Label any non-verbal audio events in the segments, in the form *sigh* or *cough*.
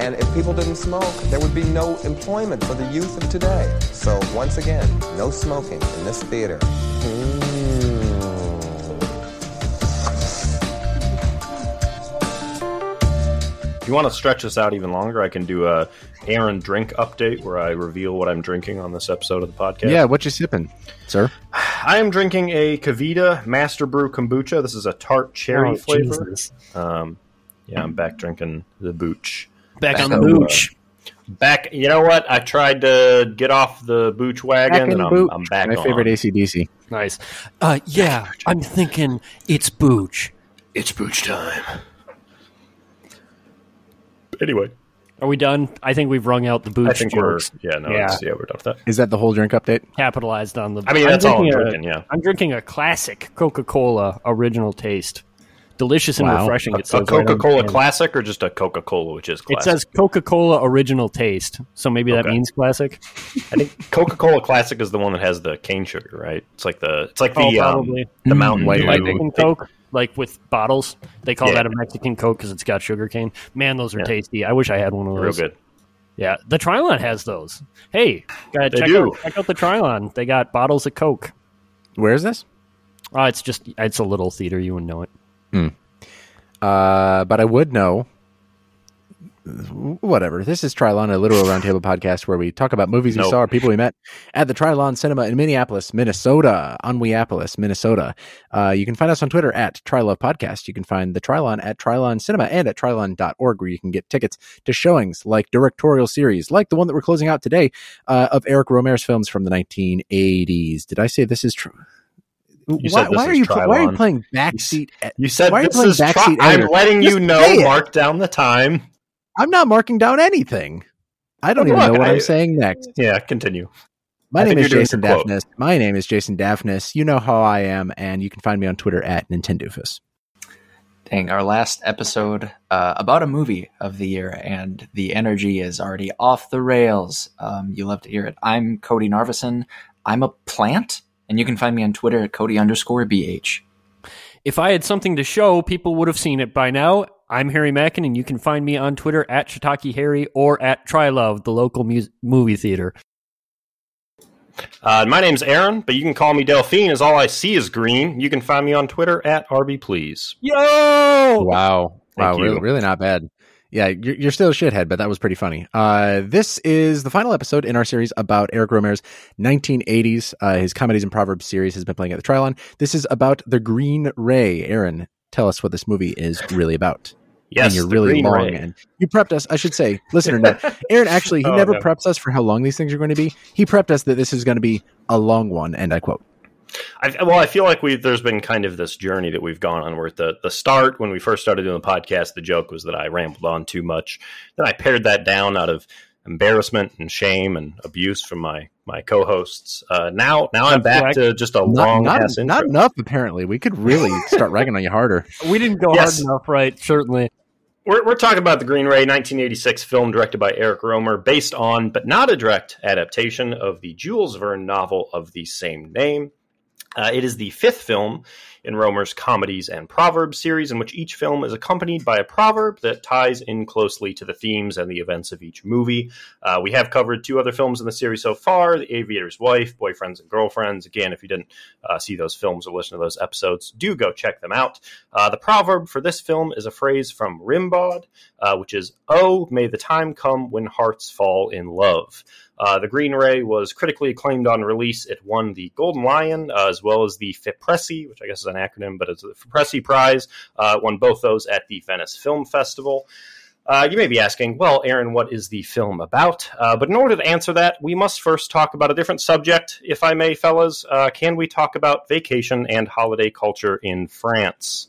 And if people didn't smoke, there would be no employment for the youth of today. So once again, no smoking in this theater. If you want to stretch this out even longer, I can do a Aaron drink update where I reveal what I'm drinking on this episode of the podcast. Yeah, what you sipping, sir? I am drinking a KeVita Master Brew Kombucha. This is a tart cherry Oh, flavor. Um, yeah, I'm back drinking the booch. Back on the booch. Back, you know what? I tried to get off the booch wagon, and I'm, I'm back My on. favorite ACDC. Nice. Uh, yeah, I'm thinking it's booch. It's booch time. Anyway, Are we done? I think we've rung out the booch I think jokes. we're yeah no Yeah. Yeah we're done with that. Is that the whole drink update? Capitalized on the. I mean, that's all I'm a- drinking, yeah. I'm drinking a classic Coca-Cola original taste. Delicious and Wow. refreshing. It A says right on the Coca Cola can. Classic or just a Coca Cola, which is It says Coca-Cola original taste, so maybe that means classic. I think Coca Cola Classic is the one that has the cane sugar, right? It's like the it's like the Oh, um, probably. the Mountain White Lightning. Mexican Coke, like with bottles. They call Yeah. that a Mexican Coke because it's got sugar cane. Man, those are Yeah. tasty. I wish I had one of Real those. good. Yeah, the Trylon has those. Hey, gotta check out check out the Trylon. They got bottles of Coke. Where is this? Oh, it's just it's a little theater. You wouldn't know it. Uh, but I would know. Whatever. This is Trilon, a literal roundtable podcast where we talk about movies we saw or people we met at the Trylon Cinema in Minneapolis, Minnesota, on Weapolis, Minnesota. Uh, you can find us on Twitter at Trylove Podcast. You can find the Trylon at Trylon Cinema and at Trylon.org, where you can get tickets to showings like directorial series, like the one that we're closing out today uh, of Éric Rohmer's films from the 1980s. Did I say this is true? You why, why are is you why are you playing backseat? You said Why are you this playing is tri- backseat I'm editor? letting Just you know. say it. Mark down the time. I'm not marking down anything. I don't even Look, know what I- I'm saying next. Yeah, continue. My I name is Jason your quote. Daphnis. My name is Jason Daphnis. You know how I am, and you can find me on Twitter at Nintendoofus. Dang, our last episode uh, about a movie of the year, and the energy is already off the rails. Um, you love to hear it. I'm Cody Narvison. I'm a plant, and you can find me on Twitter at Cody underscore BH. If I had something to show, people would have seen it by now. I'm Harry Mackin, and you can find me on Twitter at Shiitake Harry or at Trylove, the local mu- movie theater. Uh, my name's Aaron, but you can call me Delphine, as all I see is green. You can find me on Twitter at RB Please. Yo! Wow. Thank wow. you. Really, really not bad. Yeah, you're, you're still a shithead, but that was pretty funny. Uh, this is the final episode in our series about Éric Rohmer's 1980s. Uh, his Comedies and Proverbs series has been playing at the Trylon. This is about The Green Ray. Aaron, tell us what this movie is really about. *laughs* Yes, and you're really long. Ray. And you prepped us. I should say, *laughs* listener, no, Aaron. Actually, he *laughs* Oh, never no. preps us for how long these things are going to be. He prepped us that this is going to be a long one, and I quote. I, well, I feel like we there's been kind of this journey that we've gone on. Where at the the start, when we first started doing the podcast, the joke was that I rambled on too much. Then I pared that down out of embarrassment and shame and abuse from my my co-hosts. Uh, now, now I'm back correct. to just a Not, long not, ass intro. not enough, apparently. We could really start ragging on you harder. *laughs* We didn't go Yes. hard enough, right? Certainly. We're, we're talking about the Green Ray 1986 film directed by Éric Rohmer, based on, but not a direct adaptation of the Jules Verne novel of the same name. Uh, it is the fifth film in Rohmer's Comedies and Proverbs series, in which each film is accompanied by a proverb that ties in closely to the themes and the events of each movie. Uh, we have covered two other films in the series so far The Aviator's Wife, Boyfriends and Girlfriends. Again, if you didn't uh, see those films or listen to those episodes, do go check them out. Uh, the proverb for this film is a phrase from Rimbaud, uh, which is, Oh, may the time come when hearts fall in love. Uh, the Green Ray was critically acclaimed on release. It won the Golden Lion uh, as well as the FIPRESCI, which I guess is an acronym, but it's the FIPRESCI Prize. Uh, won both those at the Venice Film Festival. Uh, you may be asking, well, Aaron, what is the film about? Uh, but in order to answer that, we must first talk about a different subject, if I may, fellas. Uh, can we talk about vacation and holiday culture in France?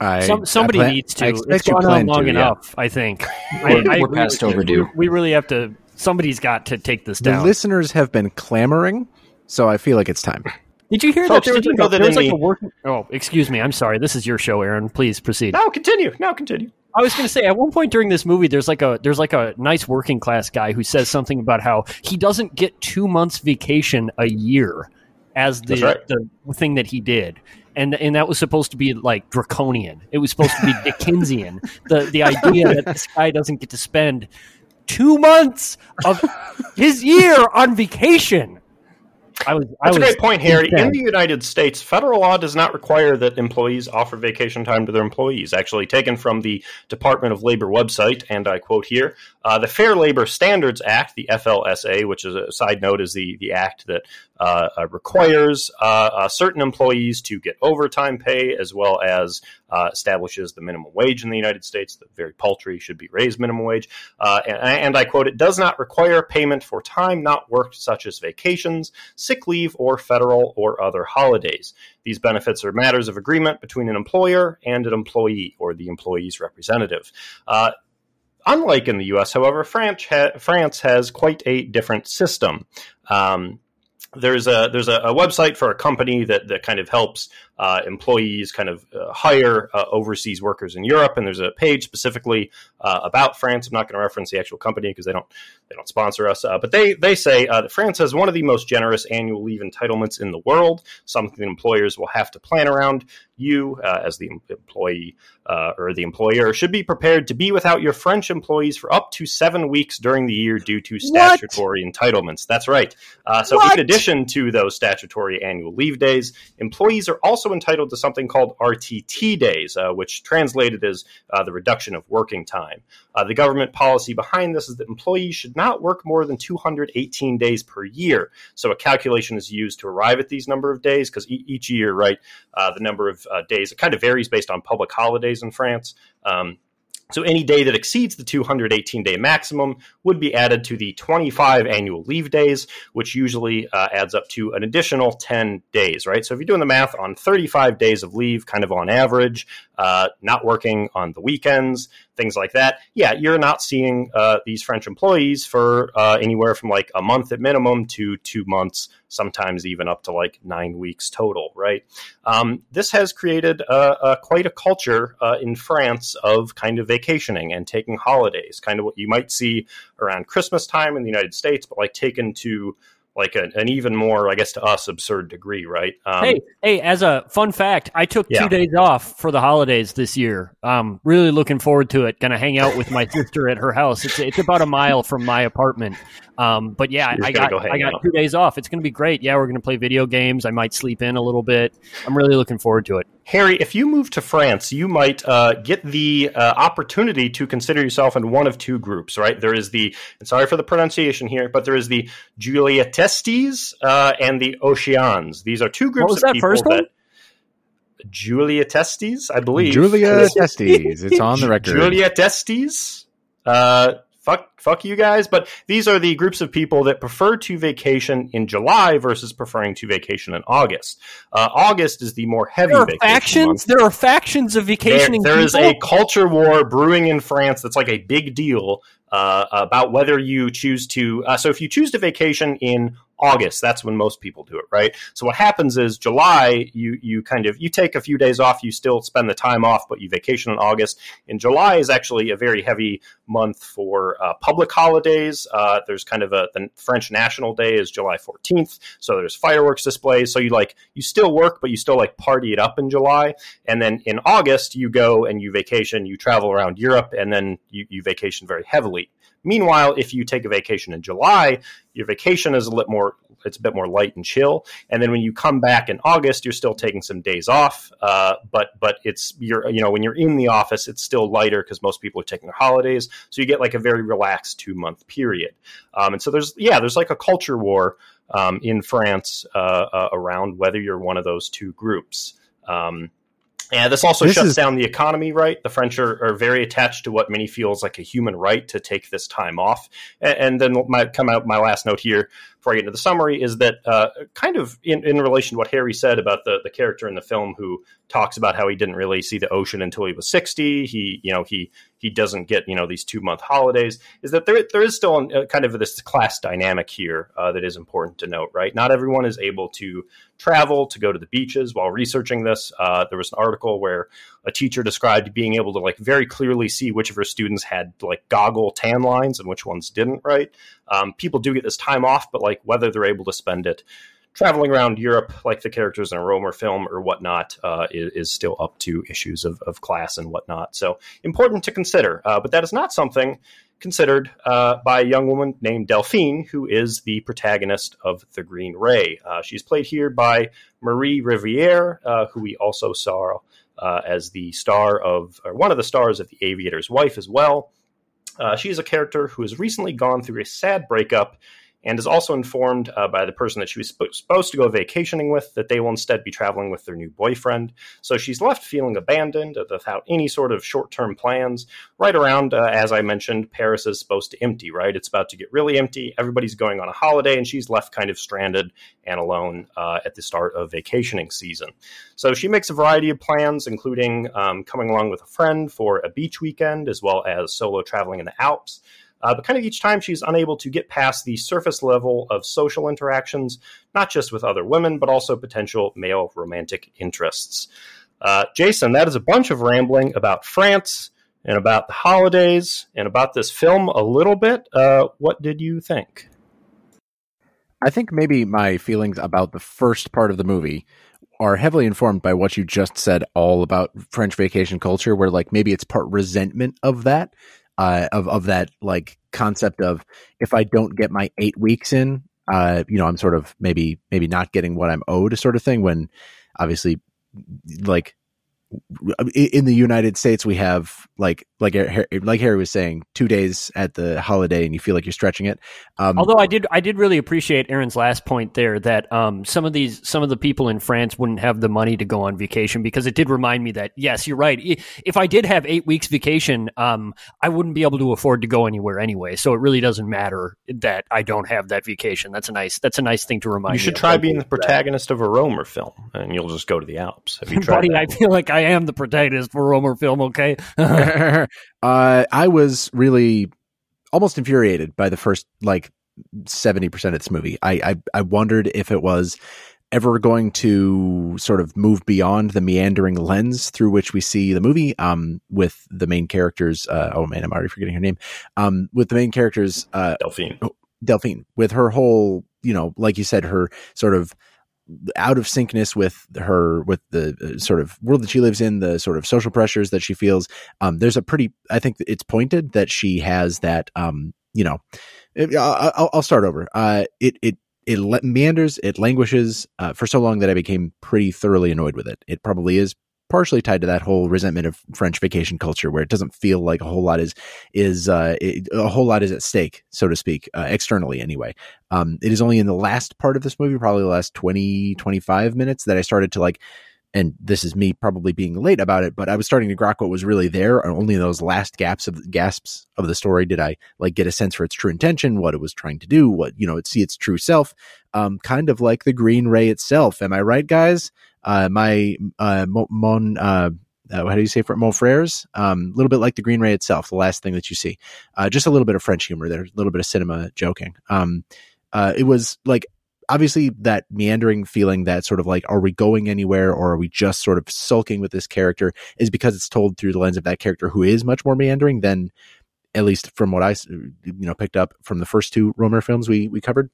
I, Some, somebody I plan- needs to. expect It's you gone on long to, yeah. enough, I think. *laughs* We're- I, I we're agree past with overdue. We, we really have to Somebody's got to take this The down. listeners have been clamoring, so I feel like it's time. Did you hear Folks, that there was, you like, know a, there was in like a working? Oh, excuse me. I'm sorry. This is your show, Aaron. Please proceed. Now continue. Now continue. I was going to say at one point during this movie, there's like a there's like a nice working class guy who says something about how he doesn't get two months vacation a year as the right. the thing that he did. And, and that was supposed to be like draconian. It was supposed to be *laughs* Dickensian. the the idea that this guy doesn't get to spend two months of *laughs* his year on vacation. I was. I That's a great point, Harry. In the United States, federal law does not require that employees offer vacation time to their employees. Actually, taken from the Department of Labor website, and I quote here: uh, "The Fair Labor Standards Act, the FLSA, which is a side note, is the the act that uh, uh, requires uh, uh, certain employees to get overtime pay, as well as uh, establishes the minimum wage in the United States. The very paltry should be raised minimum wage. Uh, and, and I quote: "It does not require payment for time not worked, such as vacations, sick leave, or federal or other holidays. These benefits are matters of agreement between an employer and an employee or the employee's representative." Uh, Unlike in the U.S., however, France, ha- France has quite a different system. Um, there's a there's a, a website for a company that that kind of helps uh, employees kind of uh, hire uh, overseas workers in Europe, and there's a page specifically uh, about France. I'm not going to reference the actual company because they don't they don't sponsor us, uh, but they they say uh, that France has one of the most generous annual leave entitlements in the world, something employers will have to plan around. You, uh, as the employee uh, or the employer, should be prepared to be without your French employees for up to seven weeks during the year due to What? statutory entitlements. That's right. Uh, so, What? in addition to those statutory annual leave days, employees are also entitled to something called RTT days, uh, which translated is uh, the reduction of working time. Uh, the government policy behind this is that employees should not work more than 218 days per year. So, a calculation is used to arrive at these number of days because e- each year, right, uh, the number of uh, days it kind of varies based on public holidays in France. Um, so any day that exceeds the 218 day maximum would be added to the 25 annual leave days, which usually uh, adds up to an additional 10 days, right? So if you're doing the math on 35 days of leave, kind of on average, uh, not working on the weekends, things like that, yeah, you're not seeing uh, these French employees for uh, anywhere from like a month at minimum to two months, sometimes even up to like nine weeks total, right? Um, this has created uh, uh, quite a culture uh, in France of kind of vacationing and taking holidays, kind of what you might see around Christmas time in the United States, but like taken to like a, an even more, I guess, to us, absurd degree, right? Um, hey, hey! As a fun fact, I took Yeah. two days off for the holidays this year. Um, really looking forward to it. Gonna hang out with my *laughs* sister at her house. It's it's about a mile from my apartment. Um, but yeah, You're I got go I got out. two days off. It's gonna be great. Yeah, we're gonna play video games. I might sleep in a little bit. I'm really looking forward to it. Harry, if you move to France, you might uh, get the uh, opportunity to consider yourself in one of two groups, right? There is the, and sorry for the pronunciation here, but there is the juillettistes uh, and the Oceans. These are two groups what was of that people first one? that. juillettistes, I believe. Julia Testes. It's on the record. *laughs* Julia Destes. Uh, fuck, fuck you guys. But these are the groups of people that prefer to vacation in July versus preferring to vacation in August. Uh, August is the more heavy There are vacation factions. month. There are factions of There, vacationing. there is a culture war brewing in France that's like a big deal uh, about whether you choose to. Uh, so, if you choose to vacation in August, that's when most people do it, right? So, what happens is July, you you kind of you take a few days off, you still spend the time off, but you vacation in August. In July is actually a very heavy month for uh, public holidays. Uh, there's kind of a the French National Day is July 14th, so there's fireworks displays. So you like you still work, but you still like party it up in July. And then in August, you go and you vacation, you travel around Europe, and then you, you vacation very heavily. Meanwhile, if you take a vacation in July, your vacation is a little more, it's a bit more light and chill. And then when you come back in August, you're still taking some days off. Uh, but but it's you're you know when you're in the office, it's still lighter because most people are taking their holidays. So you get like a very relaxed two month period. Um, and so there's yeah, there's like a culture war um, in France uh, uh, around whether you're one of those two groups. Um, and this also This shuts is- down the economy, right? The French are, are very attached to what many feels like a human right to take this time off. And, and then my come out my last note here before I get into the summary, is that uh, kind of in, in relation to what Harry said about the, the character in the film who talks about how he didn't really see the ocean until he was 60. He, you know, he he doesn't get you know these two month holidays. Is that there there is still a, kind of this class dynamic here uh, that is important to note, right? Not everyone is able to travel to go to the beaches. While researching this, uh, there was an article where a teacher described being able to like very clearly see which of her students had like goggle tan lines and which ones didn't. Right? Um, people do get this time off, but like whether they're able to spend it traveling around Europe like the characters in a Rohmer film or whatnot uh, is, is, still up to issues of, of, class and whatnot. So important to consider. Uh, but that is not something considered uh, by a young woman named Delphine, who is the protagonist of The Green Ray. Uh, she's played here by Marie Riviere, uh, who we also saw uh, as the star of, or one of the stars of The Aviator's Wife as well. she is a character who has recently gone through a sad breakup and is also informed uh, by the person that she was sp- supposed to go vacationing with that they will instead be traveling with their new boyfriend. So she's left feeling abandoned without any sort of short term plans. Right around, uh, as I mentioned, Paris is supposed to empty, right? It's about to get really empty. Everybody's going on a holiday, and she's left kind of stranded and alone uh, at the start of vacationing season. So she makes a variety of plans, including um, coming along with a friend for a beach weekend, as well as solo traveling in the Alps. Uh, but kind of each time she's unable to get past the surface level of social interactions, not just with other women, but also potential male romantic interests. Uh, Jason, that is a bunch of rambling about France and about the holidays and about this film a little bit. Uh, what did you think? I think maybe my feelings about the first part of the movie are heavily informed by what you just said all about French vacation culture, where like maybe it's part resentment of that uh, of of that like concept of if I don't get my eight weeks in, uh, you know, I'm sort of maybe maybe not getting what I'm owed, sort of thing. When obviously, like in the United States, we have like like like Harry was saying, two days at the holiday, and you feel like you're stretching it. Um, Although I did I did really appreciate Aaron's last point there that um, some of these some of the people in France wouldn't have the money to go on vacation because it did remind me that yes, you're right. If I did have eight weeks vacation, um, I wouldn't be able to afford to go anywhere anyway. So it really doesn't matter that I don't have that vacation. That's a nice that's a nice thing to remind. You should try being the protagonist that. of a Rohmer film, and you'll just go to the Alps. Have you tried Buddy, I feel like I am the protagonist for a Rohmer film. Okay. *laughs* *laughs* uh, I was really almost infuriated by the first like seventy percent of this movie. I, I I wondered if it was ever going to sort of move beyond the meandering lens through which we see the movie um, with the main characters uh, oh man i'm already forgetting her name. Um, with the main characters uh, delphine. Delphine. With her whole you know like you said her sort of out of syncness with her with the uh, sort of world that she lives in the sort of social pressures that she feels um, there's a pretty i think it's pointed that she has that um, you know I'll, I'll, start over. Uh, it it it meanders it languishes uh, for so long that i became pretty thoroughly annoyed with it. It probably is partially tied to that whole resentment of French vacation culture, where it doesn't feel like a whole lot is is uh, it, a whole lot is at stake, so to speak, uh, externally anyway. Um, it is only in the last part of this movie, probably the last 20, 25 minutes, that I started to like. And this is me probably being late about it, but I was starting to grok what was really there. And only those last gaps of gasps of the story did I like get a sense for its true intention, what it was trying to do, what you know, see its true self. Um, kind of like the Green Ray itself. Am I right, guys? Uh, my uh, Mon, uh, uh, how do you say for Mon Frères? A um, little bit like the Green Ray itself, the last thing that you see. Uh, just a little bit of French humor there, a little bit of cinema joking. Um, uh, it was like obviously that meandering feeling that sort of like, are we going anywhere or are we just sort of sulking with this character is because it's told through the lens of that character who is much more meandering than at least from what I, you know, picked up from the first two Rohmer films we, we covered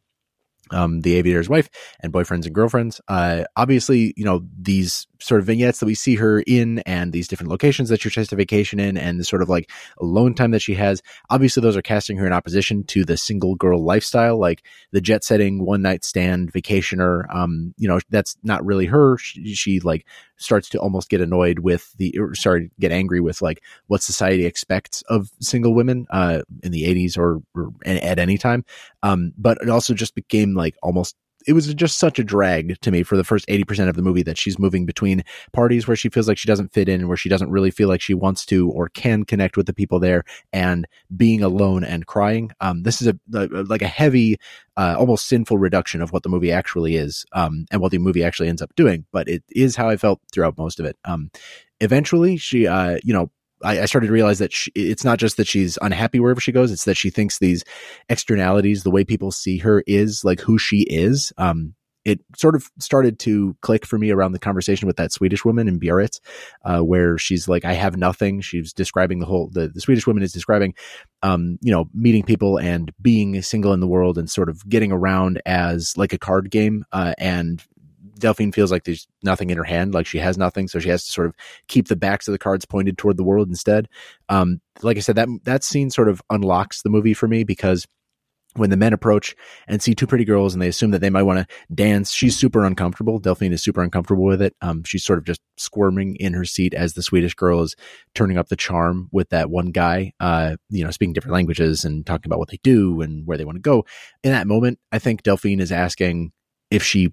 um, the aviator's wife and boyfriends and girlfriends. Uh, obviously, you know, these sort of vignettes that we see her in and these different locations that she tries to vacation in and the sort of like alone time that she has. Obviously, those are casting her in opposition to the single girl lifestyle, like the jet setting, one night stand vacationer. Um, you know, that's not really her. She, she like starts to almost get annoyed with the, sorry, get angry with like what society expects of single women, uh, in the 80s or, or at any time. Um, but it also just became like almost it was just such a drag to me for the first 80% of the movie that she's moving between parties where she feels like she doesn't fit in, where she doesn't really feel like she wants to or can connect with the people there and being alone and crying. Um, this is a, a, like a heavy, uh, almost sinful reduction of what the movie actually is, um, and what the movie actually ends up doing. But it is how I felt throughout most of it. Um, eventually she, uh, you know, I, I, started to realize that she, it's not just that she's unhappy wherever she goes; it's that she thinks these externalities, the way people see her, is like who she is. Um, it sort of started to click for me around the conversation with that Swedish woman in Biarritz, uh, where she's like, "I have nothing." She's describing the whole. The, the Swedish woman is describing, um, you know, meeting people and being single in the world and sort of getting around as like a card game, uh, and Delphine feels like there's nothing in her hand, like she has nothing, so she has to sort of keep the backs of the cards pointed toward the world instead. Um, like I said, that that scene sort of unlocks the movie for me because when the men approach and see two pretty girls and they assume that they might want to dance, she's super uncomfortable. Delphine is super uncomfortable with it. Um, she's sort of just squirming in her seat as the Swedish girl is turning up the charm with that one guy, uh, you know, speaking different languages and talking about what they do and where they want to go. In that moment, I think Delphine is asking if she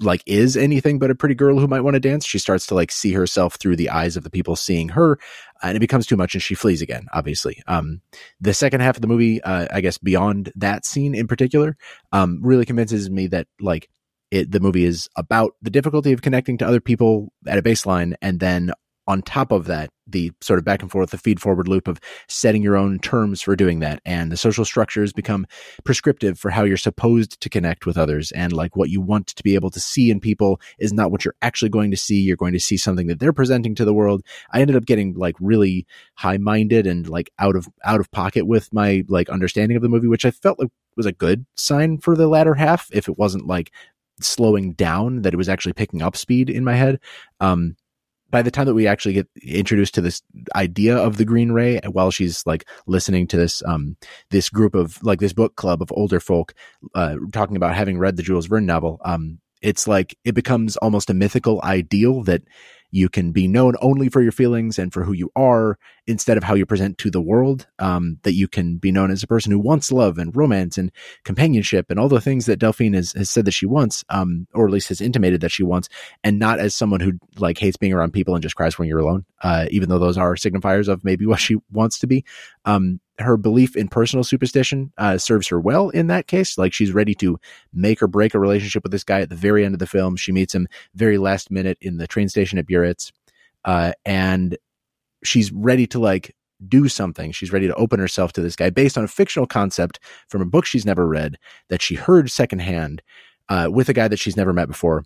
like is anything but a pretty girl who might want to dance. She starts to like see herself through the eyes of the people seeing her, and it becomes too much, and she flees again. Obviously, um, the second half of the movie, uh, I guess beyond that scene in particular, um, really convinces me that like it, the movie is about the difficulty of connecting to other people at a baseline, and then on top of that, the sort of back and forth, the feed forward loop of setting your own terms for doing that. And the social structures become prescriptive for how you're supposed to connect with others. And like what you want to be able to see in people is not what you're actually going to see. You're going to see something that they're presenting to the world. I ended up getting like really high minded and like out of, out of pocket with my like understanding of the movie, which I felt like was a good sign for the latter half. If it wasn't like slowing down, that it was actually picking up speed in my head. Um, by the time that we actually get introduced to this idea of the green ray while she's like listening to this um this group of like this book club of older folk uh talking about having read the Jules Verne novel um it's like it becomes almost a mythical ideal that you can be known only for your feelings and for who you are instead of how you present to the world. Um, that you can be known as a person who wants love and romance and companionship and all the things that Delphine has, has said that she wants, um, or at least has intimated that she wants, and not as someone who like hates being around people and just cries when you're alone. Uh, even though those are signifiers of maybe *laughs* what she wants to be. Um, her belief in personal superstition uh, serves her well in that case. Like she's ready to make or break a relationship with this guy at the very end of the film. She meets him very last minute in the train station at Biarritz, uh, and she's ready to like do something. She's ready to open herself to this guy based on a fictional concept from a book she's never read that she heard secondhand uh, with a guy that she's never met before,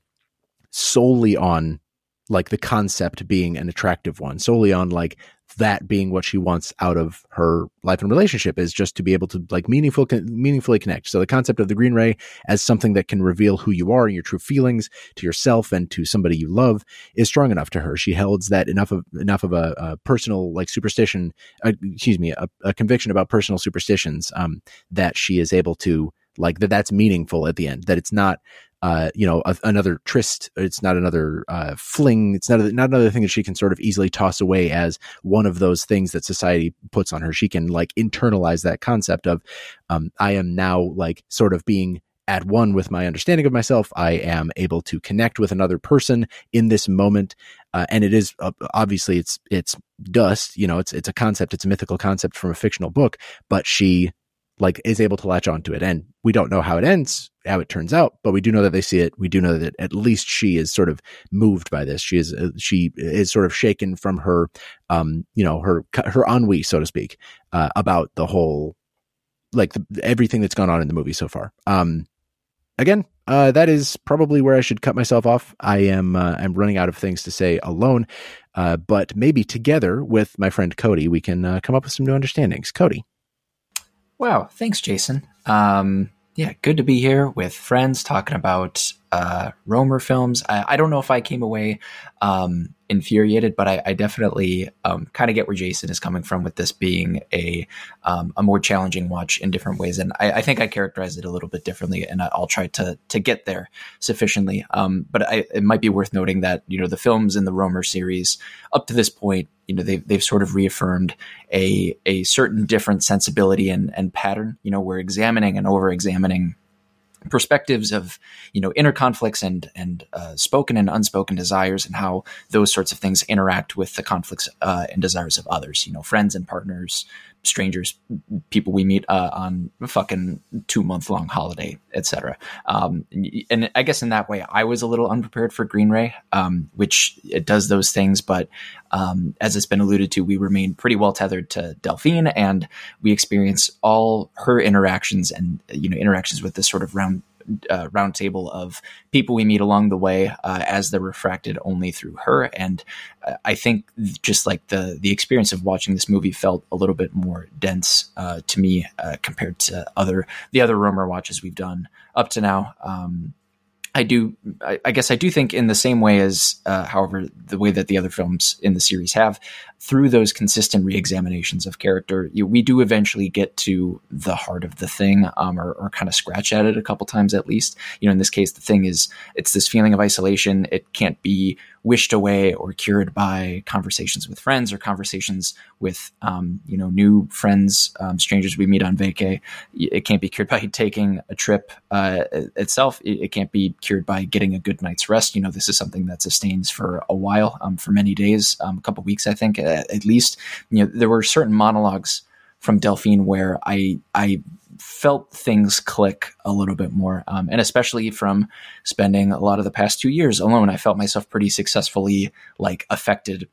solely on like the concept being an attractive one, solely on like that being what she wants out of her life and relationship is just to be able to like meaningful meaningfully connect. So the concept of the green ray as something that can reveal who you are and your true feelings to yourself and to somebody you love is strong enough to her. She holds that enough of enough of a, a personal like superstition, uh, excuse me, a, a, conviction about personal superstitions um, that she is able to like that that's meaningful at the end that it's not uh, you know, a, another tryst. It's not another uh, fling. It's not a, not another thing that she can sort of easily toss away as one of those things that society puts on her. She can like internalize that concept of, um, I am now like sort of being at one with my understanding of myself. I am able to connect with another person in this moment, uh, and it is uh, obviously it's it's dust. You know, it's it's a concept. It's a mythical concept from a fictional book, but she like is able to latch onto it. And we don't know how it ends, how it turns out, but we do know that they see it. We do know that at least she is sort of moved by this. She is uh, she is sort of shaken from her, um, you know, her her ennui, so to speak, uh, about the whole, like the, everything that's gone on in the movie so far. Um, again, uh, that is probably where I should cut myself off. I am uh, I'm running out of things to say alone, uh, but maybe together with my friend Cody, we can uh, come up with some new understandings. Cody. Wow, thanks, Jason. Um, yeah, good to be here with friends talking about uh, Rohmer films. I, I, don't know if I came away um, infuriated, but I, I definitely um, kind of get where Jason is coming from with this being a um, a more challenging watch in different ways, and I, I, think I characterize it a little bit differently, and I'll try to to get there sufficiently. Um, but it might be worth noting that you know the films in the Rohmer series up to this point, you know they've they've sort of reaffirmed a a certain different sensibility and and pattern. You know, we're examining and over examining perspectives of you know inner conflicts and and uh, spoken and unspoken desires and how those sorts of things interact with the conflicts uh, and desires of others you know friends and partners strangers people we meet uh, on a fucking two month long holiday etc um, and i guess in that way i was a little unprepared for green ray um, which it does those things but um, as it's been alluded to we remain pretty well tethered to delphine and we experience all her interactions and you know interactions with this sort of round uh, roundtable of people we meet along the way uh, as they're refracted only through her. And uh, I think just like the the experience of watching this movie felt a little bit more dense uh, to me uh, compared to other the other Rohmer watches we've done up to now. Um, I do, I, I, guess I do think in the same way as, uh, however, the way that the other films in the series have, through those consistent reexaminations of character, you, we do eventually get to the heart of the thing, um, or, or kind of scratch at it a couple times at least. You know, in this case, the thing is, it's this feeling of isolation. It can't be wished away or cured by conversations with friends or conversations with um, you know new friends, um, strangers we meet on vacay. It can't be cured *laughs* by taking a trip uh, itself. It, it, can't be cured by getting a good night's rest. You know, this is something that sustains for a while, um, for many days, um, a couple weeks, I think, at, at least. You know, there were certain monologues from Delphine where I I felt things click a little bit more. Um, and especially from spending a lot of the past two years alone, I felt myself pretty successfully like affected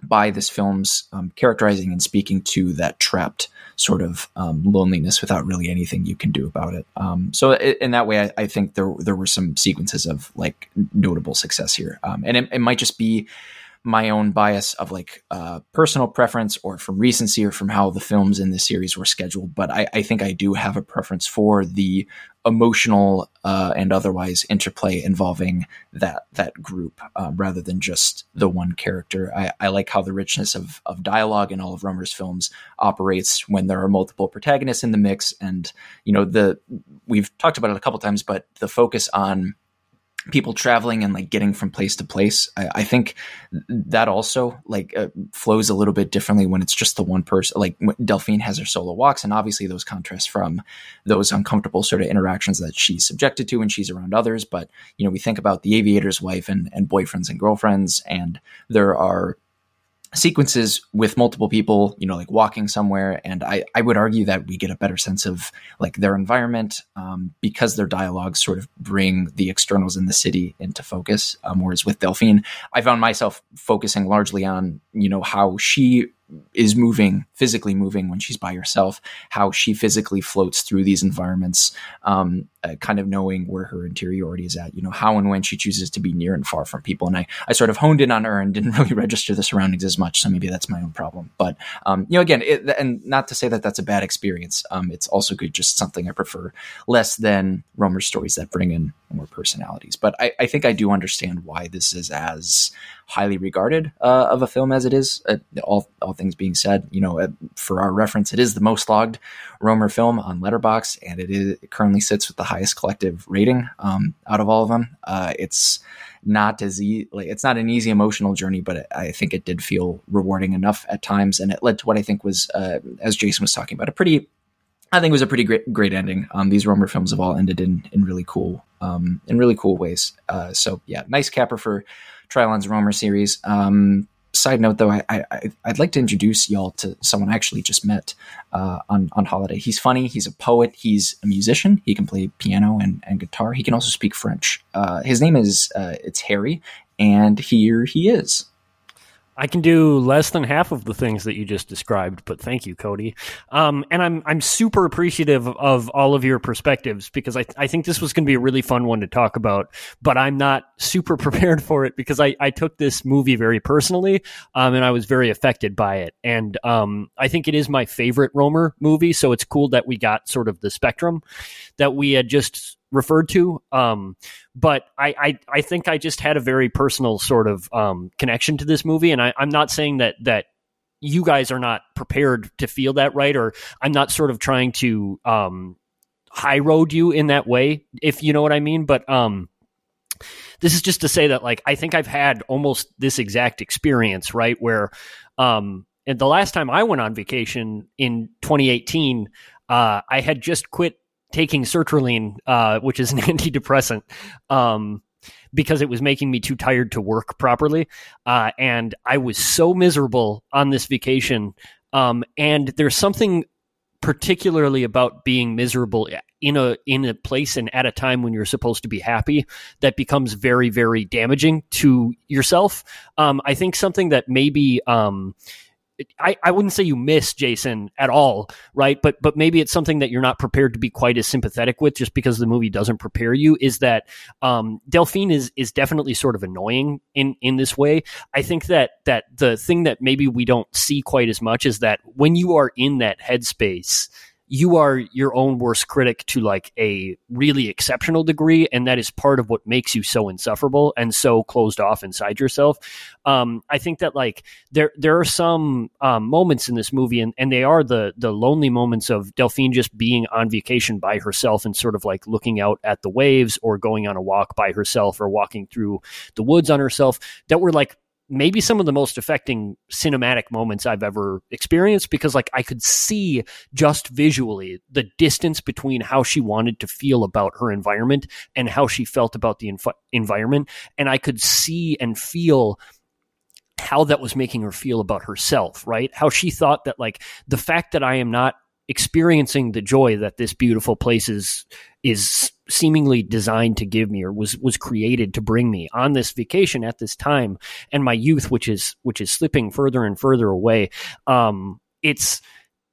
by this film's um, characterizing and speaking to that trapped sort of um, loneliness without really anything you can do about it. Um, so in that way, I, I, think there there were some sequences of like notable success here, um, and it, it might just be my own bias of like uh, personal preference or from recency or from how the films in the series were scheduled. But I, I think I do have a preference for the emotional uh, and otherwise interplay involving that that group uh, rather than just the one character. I, I, like how the richness of, of dialogue in all of Rohmer's films operates when there are multiple protagonists in the mix. And you know the we've talked about it a couple times, but the focus on people traveling and like getting from place to place. I, I think that also like uh, flows a little bit differently when it's just the one person. Like Delphine has her solo walks, and obviously those contrast from those uncomfortable sort of interactions that she's subjected to when she's around others. But you know, we think about the aviator's wife and, and boyfriends and girlfriends, and there are sequences with multiple people, you know, like walking somewhere. And I, I would argue that we get a better sense of like their environment um, because their dialogues sort of bring the externals in the city into focus. Um, whereas with Delphine, I found myself focusing largely on, you know, how she is moving, physically moving when she's by herself, how she physically floats through these environments, um, uh, kind of knowing where her interiority is at, you know, how and when she chooses to be near and far from people. And I, I sort of honed in on her and didn't *laughs* really register the surroundings as much. So maybe that's my own problem. But, um, you know, again, it, and not to say that that's a bad experience. Um, it's also good, just something I prefer less than Rohmer stories that bring in more personalities. But I, I think I do understand why this is as highly regarded uh, of a film as it is. Uh, all all things being said, you know, uh, for our reference, it is the most logged Rohmer film on Letterboxd, and it, is, it currently sits with the highest collective rating um, out of all of them. Uh, it's not as e- like it's not an easy emotional journey, but it, I think it did feel rewarding enough at times, and it led to what I think was, uh, as Jason was talking about, a pretty I think it was a pretty great great ending. Um, these Rohmer films have all ended in in really cool um, in really cool ways. Uh, so yeah, nice capper for Trylon's Rohmer series. Um, side note though, I, I would like to introduce y'all to someone I actually just met uh, on on holiday. He's funny. He's a poet. He's a musician. He can play piano and, and guitar. He can also speak French. Uh, his name is uh, it's Harry, and here he is. I can do less than half of the things that you just described, but thank you, Cody. Um, and I'm I'm super appreciative of all of your perspectives because I I think this was going to be a really fun one to talk about. But I'm not super *laughs* prepared for it because I I took this movie very personally, um, and I was very affected by it. And um, I think it is my favorite Rohmer movie, so it's cool that we got sort of the spectrum that we had just referred to. Um, but I, I, I think I just had a very personal sort of um, connection to this movie, and I, I'm not saying that that you guys are not prepared to feel that right, or I'm not sort of trying to um, high road you in that way, if you know what I mean. But um, this is just to say that like I think I've had almost this exact experience, right? Where um, and the last time I went on vacation in 2018, uh, I had just quit taking sertraline, uh, which is an *laughs* antidepressant, um, because it was making me too tired to work properly. Uh, and I was so miserable on this vacation. Um, and there's something particularly about being miserable in a in a place and at a time when you're supposed to be happy that becomes very very damaging to yourself um, i think something that maybe um, I, I wouldn't say you miss Jason at all, right? But but maybe it's something that you're not prepared to be quite as sympathetic with, just because the movie doesn't prepare you. Is that um, Delphine is is definitely sort of annoying in in this way. I think that that the thing that maybe we don't see quite as much is that when you are in that headspace you are your own worst critic to like a really exceptional degree and that is part of what makes you so insufferable and so closed off inside yourself. Um, i think that like there there are some um, moments in this movie and, and they are the the lonely moments of delphine just being on vacation by herself and sort of like looking out at the waves or going on a walk by herself or walking through the woods on herself that were like maybe some of the most affecting cinematic moments I've ever experienced because like I could see just visually the distance between how she wanted to feel about her environment and how she felt about the inf- environment and I could see and feel how that was making her feel about herself, right? How she thought that like the fact that I am not experiencing the joy that this beautiful place is is seemingly designed to give me or was was created to bring me on this vacation at this time and my youth which is which is slipping further and further away um it's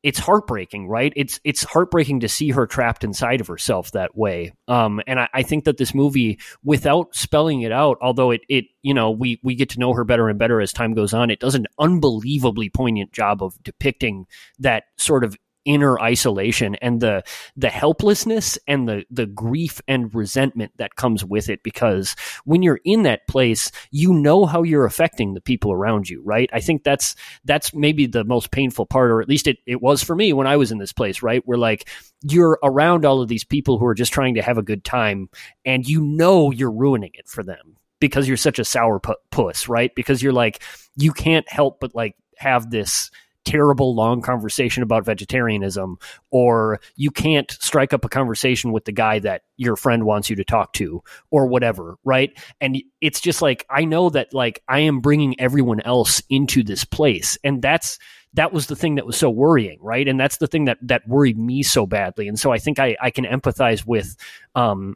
it's heartbreaking, right? It's it's heartbreaking to see her trapped inside of herself that way. Um, and I, I, think that this movie, without spelling it out, although it it you know we we get to know her better and better as time goes on, it does an unbelievably poignant job of depicting that sort of inner isolation and the the helplessness and the the grief and resentment that comes with it. Because when you're in that place you know how you're affecting the people around you right? I think that's that's maybe the most painful part or at least it, it was for me when i was in this place right? Where like you're around all of these people who are just trying to have a good time and you know you're ruining it for them because you're such a sour puss right? Because you're like you can't help but like have this terrible long conversation about vegetarianism or you can't strike up a conversation with the guy that your friend wants you to talk to or whatever right and it's just like i know that like i am bringing everyone else into this place and that's that was the thing that was so worrying, right? And that's the thing that that worried me so badly. And so I think I, I can empathize with um,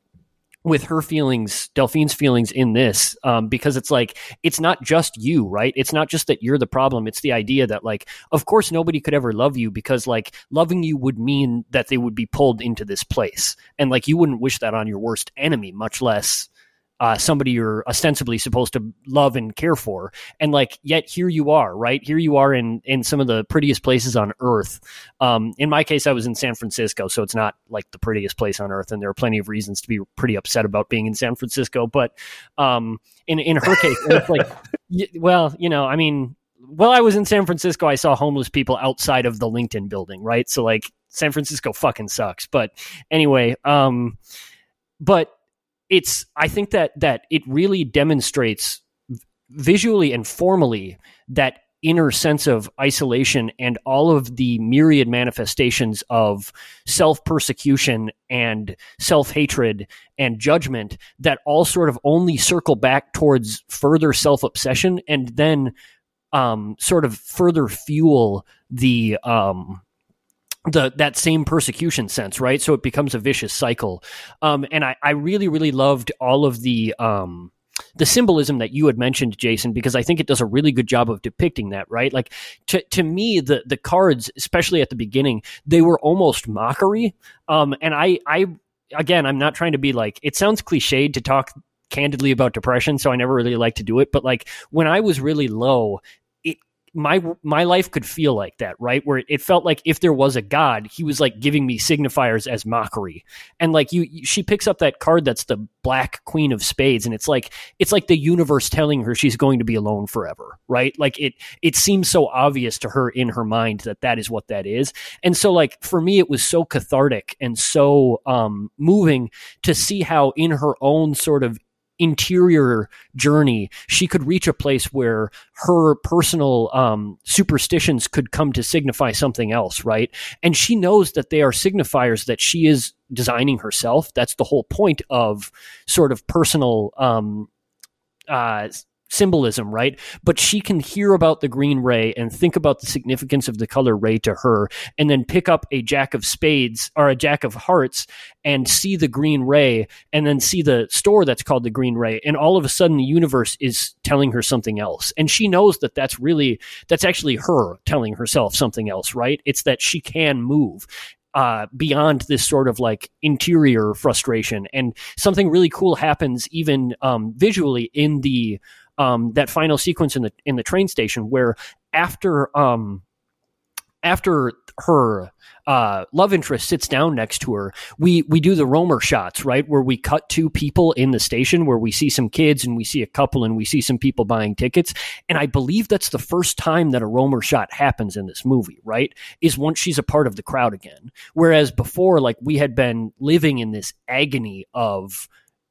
with her feelings, Delphine's feelings in this, um, because it's like it's not just you, right? It's not just that you're the problem. It's the idea that like, of course, nobody could ever love you because like loving you would mean that they would be pulled into this place, and like you wouldn't wish that on your worst enemy, much less uh, somebody you're ostensibly supposed to love and care for, and like yet here you are, right? Here you are in in some of the prettiest places on earth. Um, in my case, I was in San Francisco, so it's not like the prettiest place on earth, and there are plenty of reasons to be pretty upset about being in San Francisco. But um, in in her case, it's like, *laughs* well, you know, I mean, while I was in San Francisco, I saw homeless people outside of the LinkedIn building, right? So like San Francisco fucking sucks. But anyway, um, but it's I think that that it really demonstrates visually and formally that inner sense of isolation and all of the myriad manifestations of self persecution and self hatred and judgment that all sort of only circle back towards further self obsession and then um, sort of further fuel the um, the that same persecution sense, right? So it becomes a vicious cycle. Um, and I, I really, really loved all of the um, the symbolism that you had mentioned, Jason, because I think it does a really good job of depicting that, right? Like to to me, the the cards, especially at the beginning, they were almost mockery. Um, and I I again, I'm not trying to be like it sounds cliched to talk candidly about depression, so I never really like to do it. But like when I was really low, my my life could feel like that, right? Where it felt like if there was a god, he was like giving me signifiers as mockery. And like you she picks up that card that's the black queen of spades and it's like it's like the universe telling her she's going to be alone forever, right? Like it it seems so obvious to her in her mind that that is what that is. And so like for me it was so cathartic and so um moving to see how in her own sort of interior journey, she could reach a place where her personal um, superstitions could come to signify something else, right? And she knows that they are signifiers that she is designing herself. That's the whole point of sort of personal um, uh, symbolism, right? But she can hear about the green ray and think about the significance of the color ray to her, and then pick up a jack of spades or a jack of hearts and see the green ray, and then see the store that's called the green ray, and all of a sudden the universe is telling her something else, and she knows that that's really that's actually her telling herself something else, right? It's that she can move, uh, beyond this sort of like interior frustration. And something really cool happens even um, visually in the um, that final sequence in the in the train station where after um, after her uh, love interest sits down next to her, we we do the Rohmer shots, right, where we cut to people in the station, where we see some kids and we see a couple and we see some people buying tickets, and I believe that's the first time that a Rohmer shot happens in this movie, right? Is once she's a part of the crowd again, whereas before, like we had been living in this agony of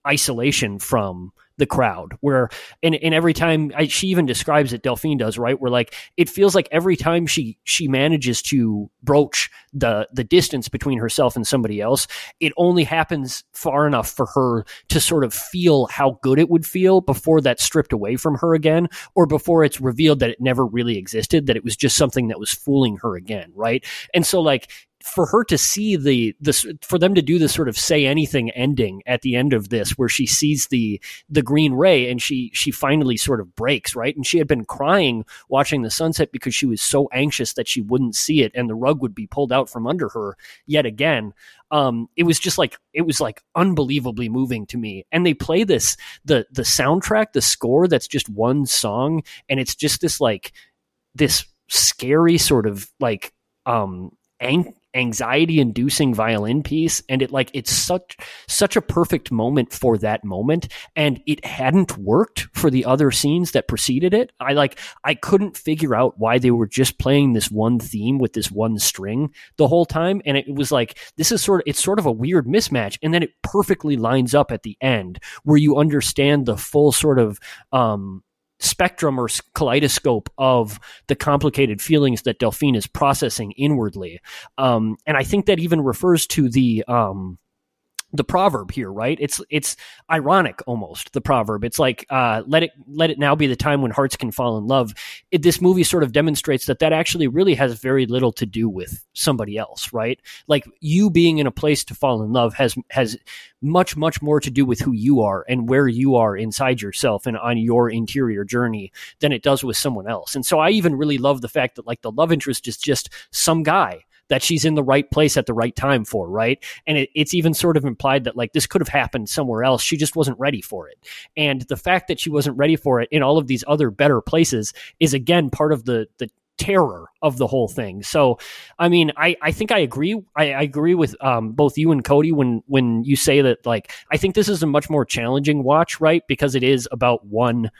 isolation from the crowd where and, and every time I, she even describes it delphine does right? Where like it feels like every time she she manages to broach the the distance between herself and somebody else it only happens far enough for her to sort of feel how good it would feel before that's stripped away from her again or before it's revealed that it never really existed that it was just something that was fooling her again right? And so like for her to see the this for them to do this sort of say anything ending at the end of this where she sees the the green ray and she she finally sort of breaks right? And she had been crying watching the sunset because she was so anxious that she wouldn't see it and the rug would be pulled out from under her yet again. Um it was just like it was like unbelievably moving to me. And they play this the the soundtrack the score that's just one song and it's just this like this scary sort of like um ang- anxiety inducing violin piece and it like it's such such a perfect moment for that moment and it hadn't worked for the other scenes that preceded it. I like i couldn't figure out why they were just playing this one theme with this one string the whole time and it was like this is sort of it's sort of a weird mismatch and then it perfectly lines up at the end where you understand the full sort of um spectrum or kaleidoscope of the complicated feelings that Delphine is processing inwardly. Um, and I think that even refers to the um, the proverb here, right? It's it's ironic almost the proverb. It's like uh, let it let it now be the time when hearts can fall in love. It, this movie sort of demonstrates that that actually really has very little to do with somebody else, right? Like you being in a place to fall in love has has much much more to do with who you are and where you are inside yourself and on your interior journey than it does with someone else. And so I even really love the fact that like the love interest is just some guy that she's in the right place at the right time for, right? And it, it's even sort of implied that like this could have happened somewhere else. She just wasn't ready for it. And the fact that she wasn't ready for it in all of these other better places is again part of the the terror of the whole thing. So, I mean, I, I think I agree. I, I agree with um, both you and Cody when when you say that. Like, I think this is a much more challenging watch, right? Because it is about one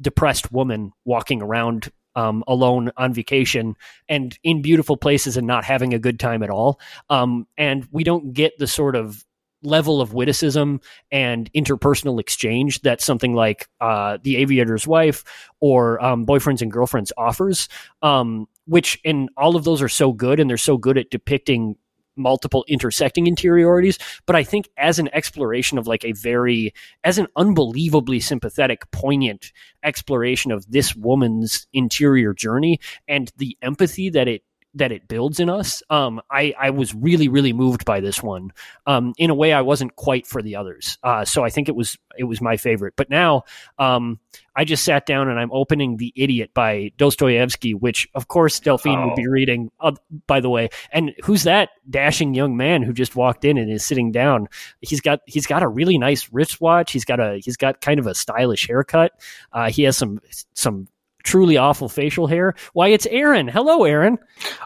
depressed woman walking around um, alone on vacation and in beautiful places and not having a good time at all. Um, and we don't get the sort of level of witticism and interpersonal exchange that something like uh, The Aviator's Wife or um, Boyfriends and Girlfriends offers. Um, which, and all of those are so good and they're so good at depicting multiple intersecting interiorities but i think as an exploration of like a very as an unbelievably sympathetic poignant exploration of this woman's interior journey and the empathy that it that it builds in us. Um, I, I was really, really moved by this one. Um, in a way I wasn't quite for the others. Uh, so I think it was, it was my favorite. But now, um, I just sat down and I'm opening The Idiot by Dostoevsky, which of course Delphine oh. would be reading, uh, by the way. And who's that dashing young man who just walked in and is sitting down? He's got, he's got a really nice wristwatch. He's got a, he's got kind of a stylish haircut. Uh, he has some, some truly awful facial hair. Why, it's Aaron. Hello, Aaron.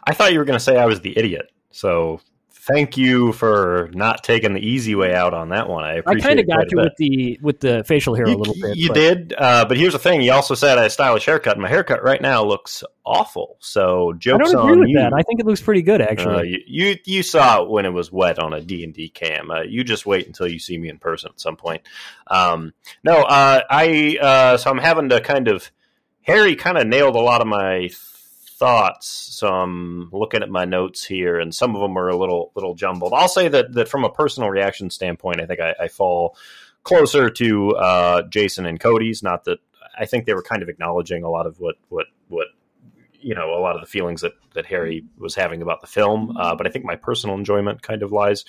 I thought you were going to say I was the idiot. So thank you for not taking the easy way out on that one. I I kind of got you with the with the facial hair a little bit. You but- did, uh, but here's the thing. You also said I had a stylish haircut. and My haircut right now looks awful. So jokes on you. that. I think it looks pretty good, actually. Uh, you, you you saw it when it was wet on a D and D cam. Uh, you just wait until you see me in person at some point. Um, no, uh, I uh, so I'm having to kind of Harry kind of nailed a lot of my thoughts. So I'm looking at my notes here, and some of them are a little little jumbled. I'll say that that from a personal reaction standpoint, I think I, I fall closer to uh, Jason and Cody's. Not that I think they were kind of acknowledging a lot of what what what you know a lot of the feelings that that Harry was having about the film. Uh, but I think my personal enjoyment kind of lies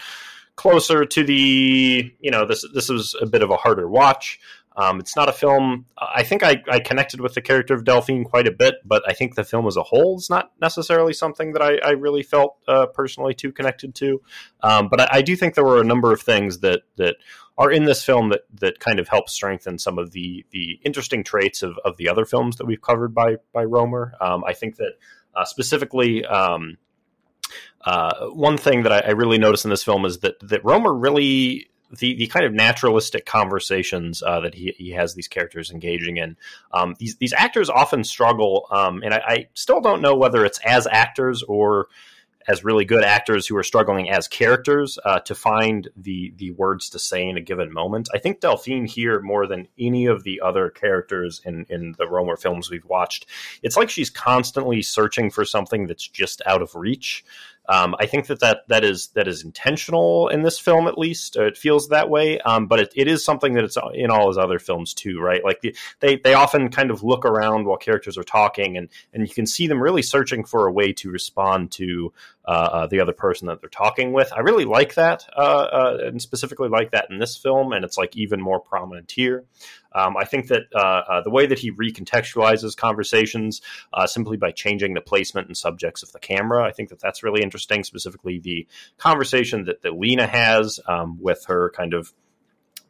closer to the you know this this was a bit of a harder watch. Um, it's not a film. I think I, I connected with the character of Delphine quite a bit, but I think the film as a whole is not necessarily something that I, I really felt uh, personally too connected to. Um, but I, I do think there were a number of things that that are in this film that that kind of help strengthen some of the the interesting traits of, of the other films that we've covered by by Rohmer. Um, I think that uh, specifically. Um, uh, one thing that I, I really noticed in this film is that that Rohmer really the the kind of naturalistic conversations uh, that he, he has these characters engaging in. Um, these these actors often struggle, um, and I, I still don't know whether it's as actors or as really good actors who are struggling as characters uh, to find the the words to say in a given moment. I think Delphine here more than any of the other characters in in the Rohmer films we've watched, it's like she's constantly searching for something that's just out of reach. Um, I think that, that that is that is intentional in this film, at least. Uh, it feels that way, um, but it, it is something that it's in all his other films too, right? Like the, they they often kind of look around while characters are talking, and and you can see them really searching for a way to respond to uh, uh, the other person that they're talking with. I really like that, uh, uh, and specifically like that in this film, and it's like even more prominent here. Um, I think that uh, uh, the way that he recontextualizes conversations uh, simply by changing the placement and subjects of the camera, I think that that's really interesting. Specifically, the conversation that, that Lena has um, with her kind of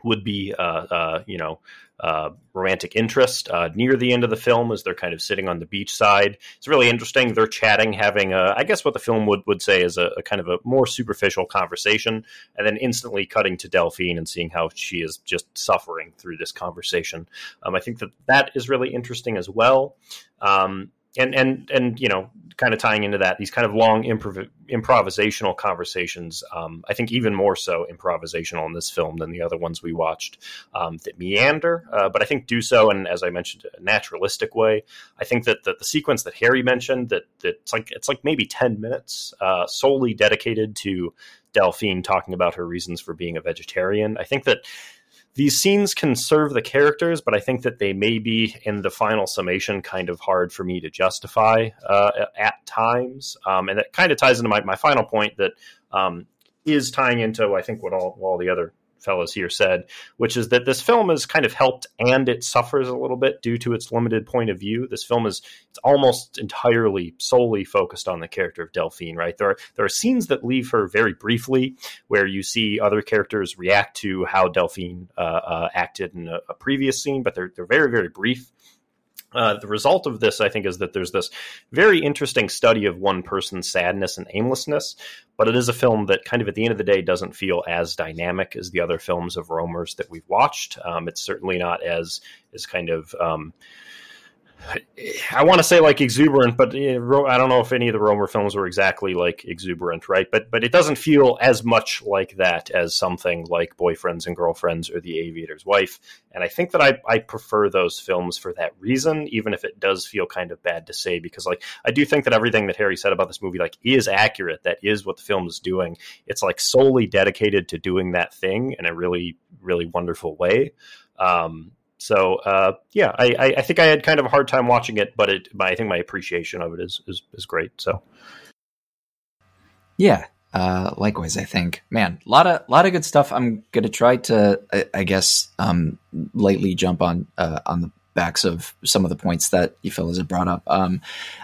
would be, uh, uh, you know, uh, romantic interest uh, near the end of the film as they're kind of sitting on the beach side. It's really interesting. They're chatting, having, a, I guess, what the film would, would say is a, a kind of a more superficial conversation, and then instantly cutting to Delphine and seeing how she is just suffering through this conversation. Um, I think that that is really interesting as well. Um, and and and you know, kind of tying into that, these kind of long improv- improvisational conversations. Um, I think even more so improvisational in this film than the other ones we watched um, that meander, uh, but I think do so in, as I mentioned, a naturalistic way. I think that the, the sequence that Harry mentioned that that it's like it's like maybe ten minutes uh, solely dedicated to Delphine talking about her reasons for being a vegetarian. I think that these scenes can serve the characters, but I think that they may be in the final summation kind of hard for me to justify uh, at times. Um, and that kind of ties into my, my final point that um, is tying into, I think, what all, all the other fellows here said, which is that this film is kind of helped and it suffers a little bit due to its limited point of view. This film is it's almost entirely solely focused on the character of Delphine, right? There are there are scenes that leave her very briefly, where you see other characters react to how Delphine uh, uh, acted in a, a previous scene, but they're they're very very brief. Uh, the result of this, I think, is that there's this very interesting study of one person's sadness and aimlessness, but it is a film that kind of at the end of the day doesn't feel as dynamic as the other films of Rohmer's that we've watched. Um, it's certainly not as as kind of um, I want to say like exuberant, but I don't know if any of the Rohmer films were exactly like exuberant, right? But but it doesn't feel as much like that as something like Boyfriends and Girlfriends or The Aviator's Wife. And I think that I, I prefer those films for that reason, even if it does feel kind of bad to say, because like I do think that everything that Harry said about this movie like is accurate. That is what the film is doing. It's like solely dedicated to doing that thing in a really really wonderful way. Um, so uh, yeah, I, I think I had kind of a hard time watching it, but it, I think my appreciation of it is is, is great. So yeah, uh, likewise, I think, man, a lot of lot of good stuff. I'm gonna try to, I, I guess, um, lightly jump on uh, on the backs of some of the points that you fellas have brought up. Um,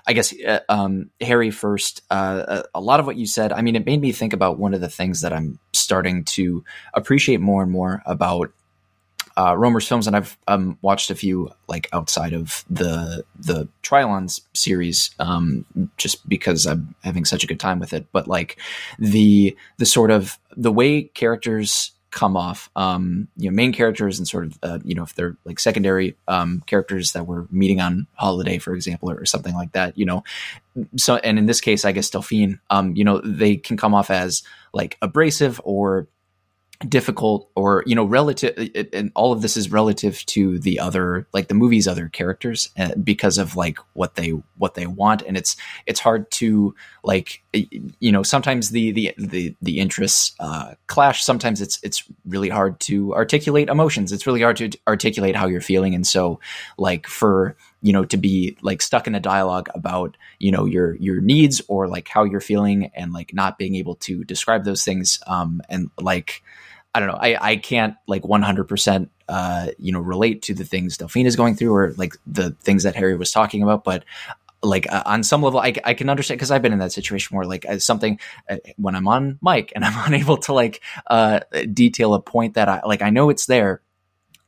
I guess, uh, um, Harry first. Uh, a lot of what you said, I mean, it made me think about one of the things that I'm starting to appreciate more and more about uh, Rohmer's films, and I've um, watched a few like outside of the the Trylon's series, um, just because I'm having such a good time with it. But like the the sort of the way characters come off, um, you know, main characters and sort of uh, you know if they're like secondary um, characters that we're meeting on holiday, for example, or, or something like that, you know. So, and in this case, I guess Delphine, um, you know, they can come off as like abrasive or difficult or you know relative and all of this is relative to the other like the movie's other characters uh, because of like what they what they want. And it's it's hard to like you know sometimes the the the, the interests uh, clash. Sometimes it's it's really hard to articulate emotions. It's really hard to articulate how you're feeling. And so like for you know to be like stuck in a dialogue about you know your your needs or like how you're feeling and like not being able to describe those things um and like I don't know. I, I can't like 100%, uh, you know, relate to the things Delphine is going through or like the things that Harry was talking about. But like uh, on some level, I, I can understand because I've been in that situation where like something uh, when I'm on mic and *laughs* I'm unable to like uh, detail a point that I like, I know it's there.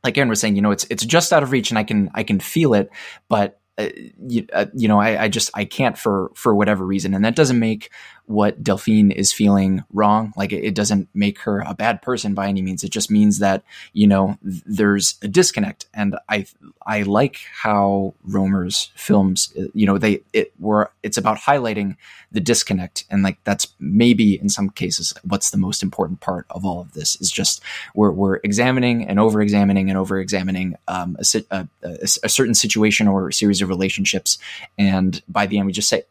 Like Aaron was saying, you know, it's it's just out of reach, and I can I can feel it, but uh, you, uh, you, know, I, I, just I can't for for whatever reason, and that doesn't make what Delphine is feeling wrong. Like it, it, doesn't make her a bad person by any means. It just means that you know there's a disconnect, and I I like how Rohmer's films, you know, they it were it's about highlighting the disconnect, and like that's maybe in some cases what's the most important part of all of this is just we're we're examining and over examining and over examining um, a, a, a certain situation or a series of relationships, and by the end we just say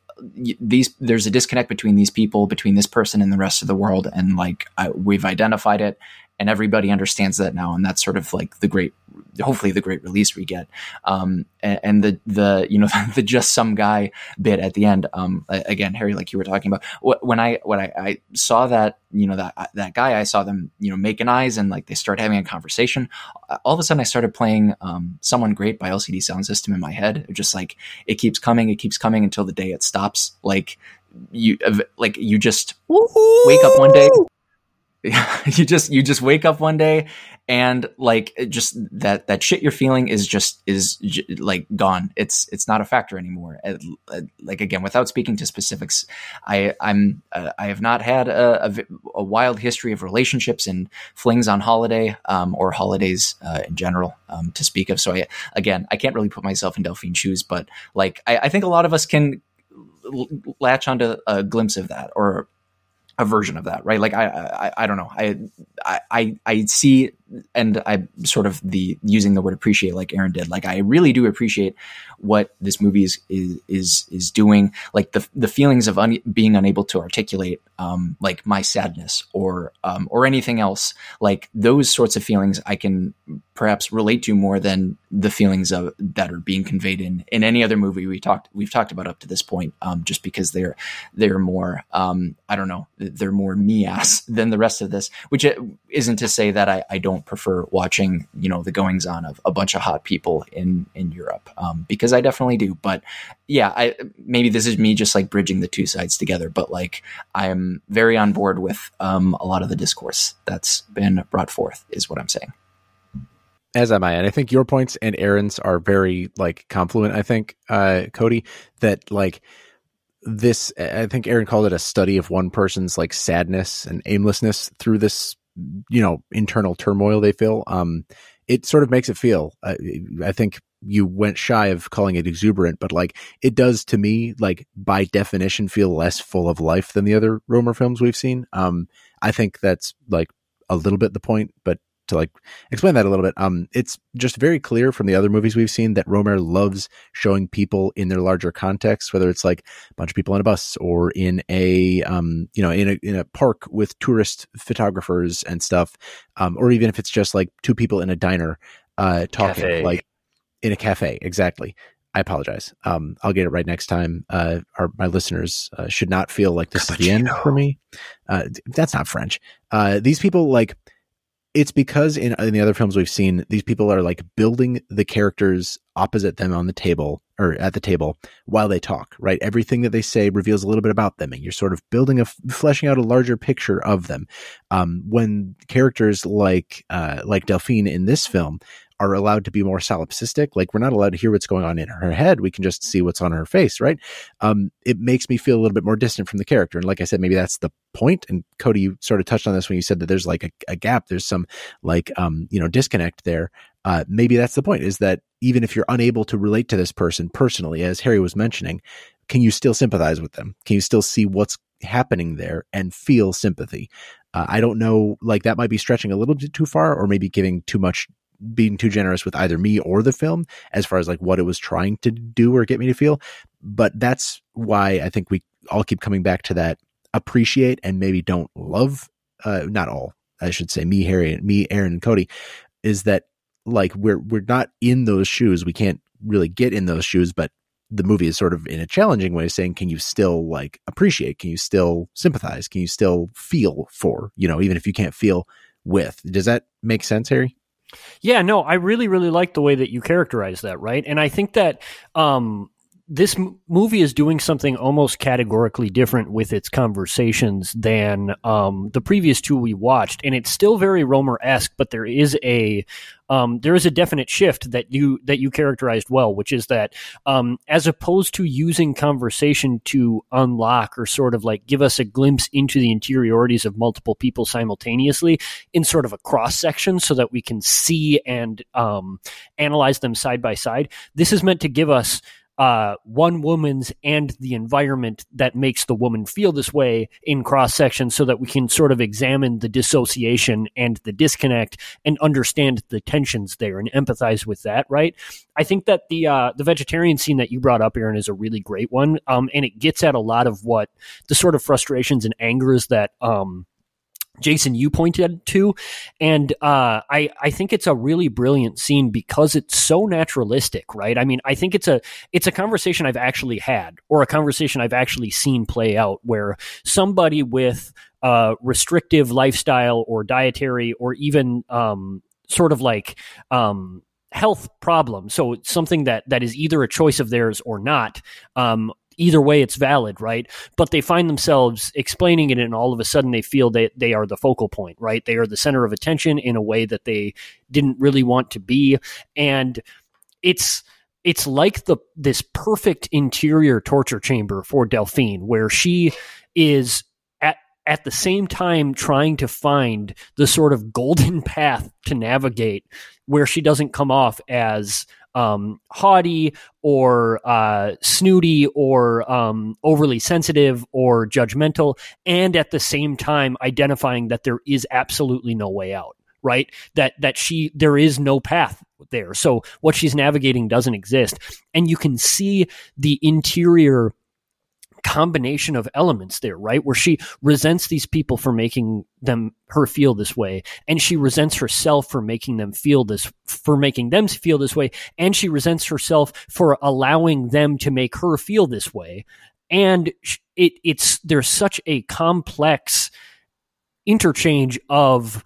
these there's a disconnect between these people between this person and the rest of the world and like I, we've identified it and everybody understands that now and that's sort of like the great hopefully the great release we get. Um, and, and, the the you know *laughs* the just some guy bit at the end um, again harry like you were talking about when i when I, I, saw that you know that that guy i saw them you know making eyes and like they start having a conversation all of a sudden i started playing um, someone great by LCD Soundsystem in my head. It just like it keeps coming it keeps coming until the day it stops. Like you like you just wake up one day *laughs* you just you just wake up one day and like just that that shit you're feeling is just is like gone. It's it's not a factor anymore. Like again without speaking to specifics i i'm uh, i have not had a, a, a, wild history of relationships and flings on holiday um, or holidays uh, in general um, to speak of. So i again i can't really put myself in delphine's shoes but like I, I think a lot of us can latch onto a glimpse of that or a version of that, right? Like I, I, I don't know. I, I, I see, and I sort of the using the word appreciate, like Aaron did. Like I really do appreciate what this movie is is is, doing. Like the the feelings of un, being unable to articulate, um, like my sadness or um, or anything else. Like those sorts of feelings, I can perhaps relate to more than the feelings of that are being conveyed in in any other movie we talked we've talked about up to this point. Um, just because they're they're more, um, I don't know, they're more me ass *laughs* than the rest of this. Which isn't to say that I, I don't prefer watching you know the goings on of a bunch of hot people in in Europe um, because I definitely do. But yeah, I maybe this is me just like bridging the two sides together. But like I'm very on board with um, a lot of the discourse that's been brought forth. Is what I'm saying as am I. And I think your points and Aaron's are very like confluent. I think, uh, Cody, that like this, I think Aaron called it a study of one person's like sadness and aimlessness through this, you know, internal turmoil they feel. Um, it sort of makes it feel, uh, I think you went shy of calling it exuberant, but like it does to me, like by definition, feel less full of life than the other Rohmer films we've seen. Um, I think that's like a little bit the point, but to like explain that a little bit. Um, it's just very clear from the other movies we've seen that Rohmer loves showing people in their larger context, whether it's like a bunch of people on a bus or in a um, you know, in a in a park with tourist photographers and stuff, um, or even if it's just like two people in a diner uh talking cafe. like in a cafe, exactly. I apologize. Um, I'll get it right next time. Uh, our my listeners uh, should not feel like this is the end for me. Uh, that's not French. Uh, these people like it's because in, in the other films we've seen, these people are like building the characters opposite them on the table or at the table while they talk, right? Everything that they say reveals a little bit about them and you're sort of building a, fleshing out a larger picture of them. Um, when characters like, uh, like Delphine in this film are allowed to be more solipsistic. Like we're not allowed to hear what's going on in her head. We can just see what's on her face, right? Um, it makes me feel a little bit more distant from the character. And like I said, maybe that's the point. And Cody, you sort of touched on this when you said that there's like a, a gap. There's some like, um, you know, disconnect there. Uh, maybe that's the point is that even if you're unable to relate to this person personally, as Harry was mentioning, can you still sympathize with them? Can you still see what's happening there and feel sympathy? Uh, I don't know, like that might be stretching a little bit too far or maybe giving too much being too generous with either me or the film as far as like what it was trying to do or get me to feel. But that's why I think we all keep coming back to that appreciate and maybe don't love, uh, not all, I should say, me, Harry, me, Aaron, and Cody, is that like we're we're not in those shoes. We can't really get in those shoes, but the movie is sort of in a challenging way saying, can you still like appreciate? Can you still sympathize? Can you still feel for, you know, even if you can't feel with? Does that make sense, Harry? Yeah, no, I really, really like the way that you characterize that, right? And I think that um, this m- movie is doing something almost categorically different with its conversations than um, the previous two we watched, and it's still very Rohmer esque, but there is a um, there is a definite shift that you that you characterized well, which is that um, as opposed to using conversation to unlock or sort of like give us a glimpse into the interiorities of multiple people simultaneously in sort of a cross section, so that we can see and um, analyze them side by side. This is meant to give us uh, one woman's and the environment that makes the woman feel this way in cross section so that we can sort of examine the dissociation and the disconnect and understand the tensions there and empathize with that, right? I think that the uh, the vegetarian scene that you brought up, Aaron, is a really great one. Um, and it gets at a lot of what the sort of frustrations and angers that um, Jason, you pointed to, and uh, I I think it's a really brilliant scene because it's so naturalistic, right? I mean, I think it's a it's a conversation I've actually had, or a conversation I've actually seen play out, where somebody with a restrictive lifestyle or dietary or even um, sort of like um, health problem, so something that that is either a choice of theirs or not, um, either way it's valid right? But they find themselves explaining it and all of a sudden they feel that they are the focal point right? They are the center of attention in a way that they didn't really want to be. And it's it's like the this perfect interior torture chamber for Delphine where she is at at the same time trying to find the sort of golden *laughs* path to navigate where she doesn't come off as um, haughty or uh, snooty or um, overly sensitive or judgmental, and at the same time identifying that there is absolutely no way out. Right? That that she there is no path there. So what she's navigating doesn't exist, and you can see the interior combination of elements there, right? Where she resents these people for making them her feel this way, and she resents herself for making them feel this for making them feel this way, and she resents herself for allowing them to make her feel this way. And it it's there's such a complex interchange of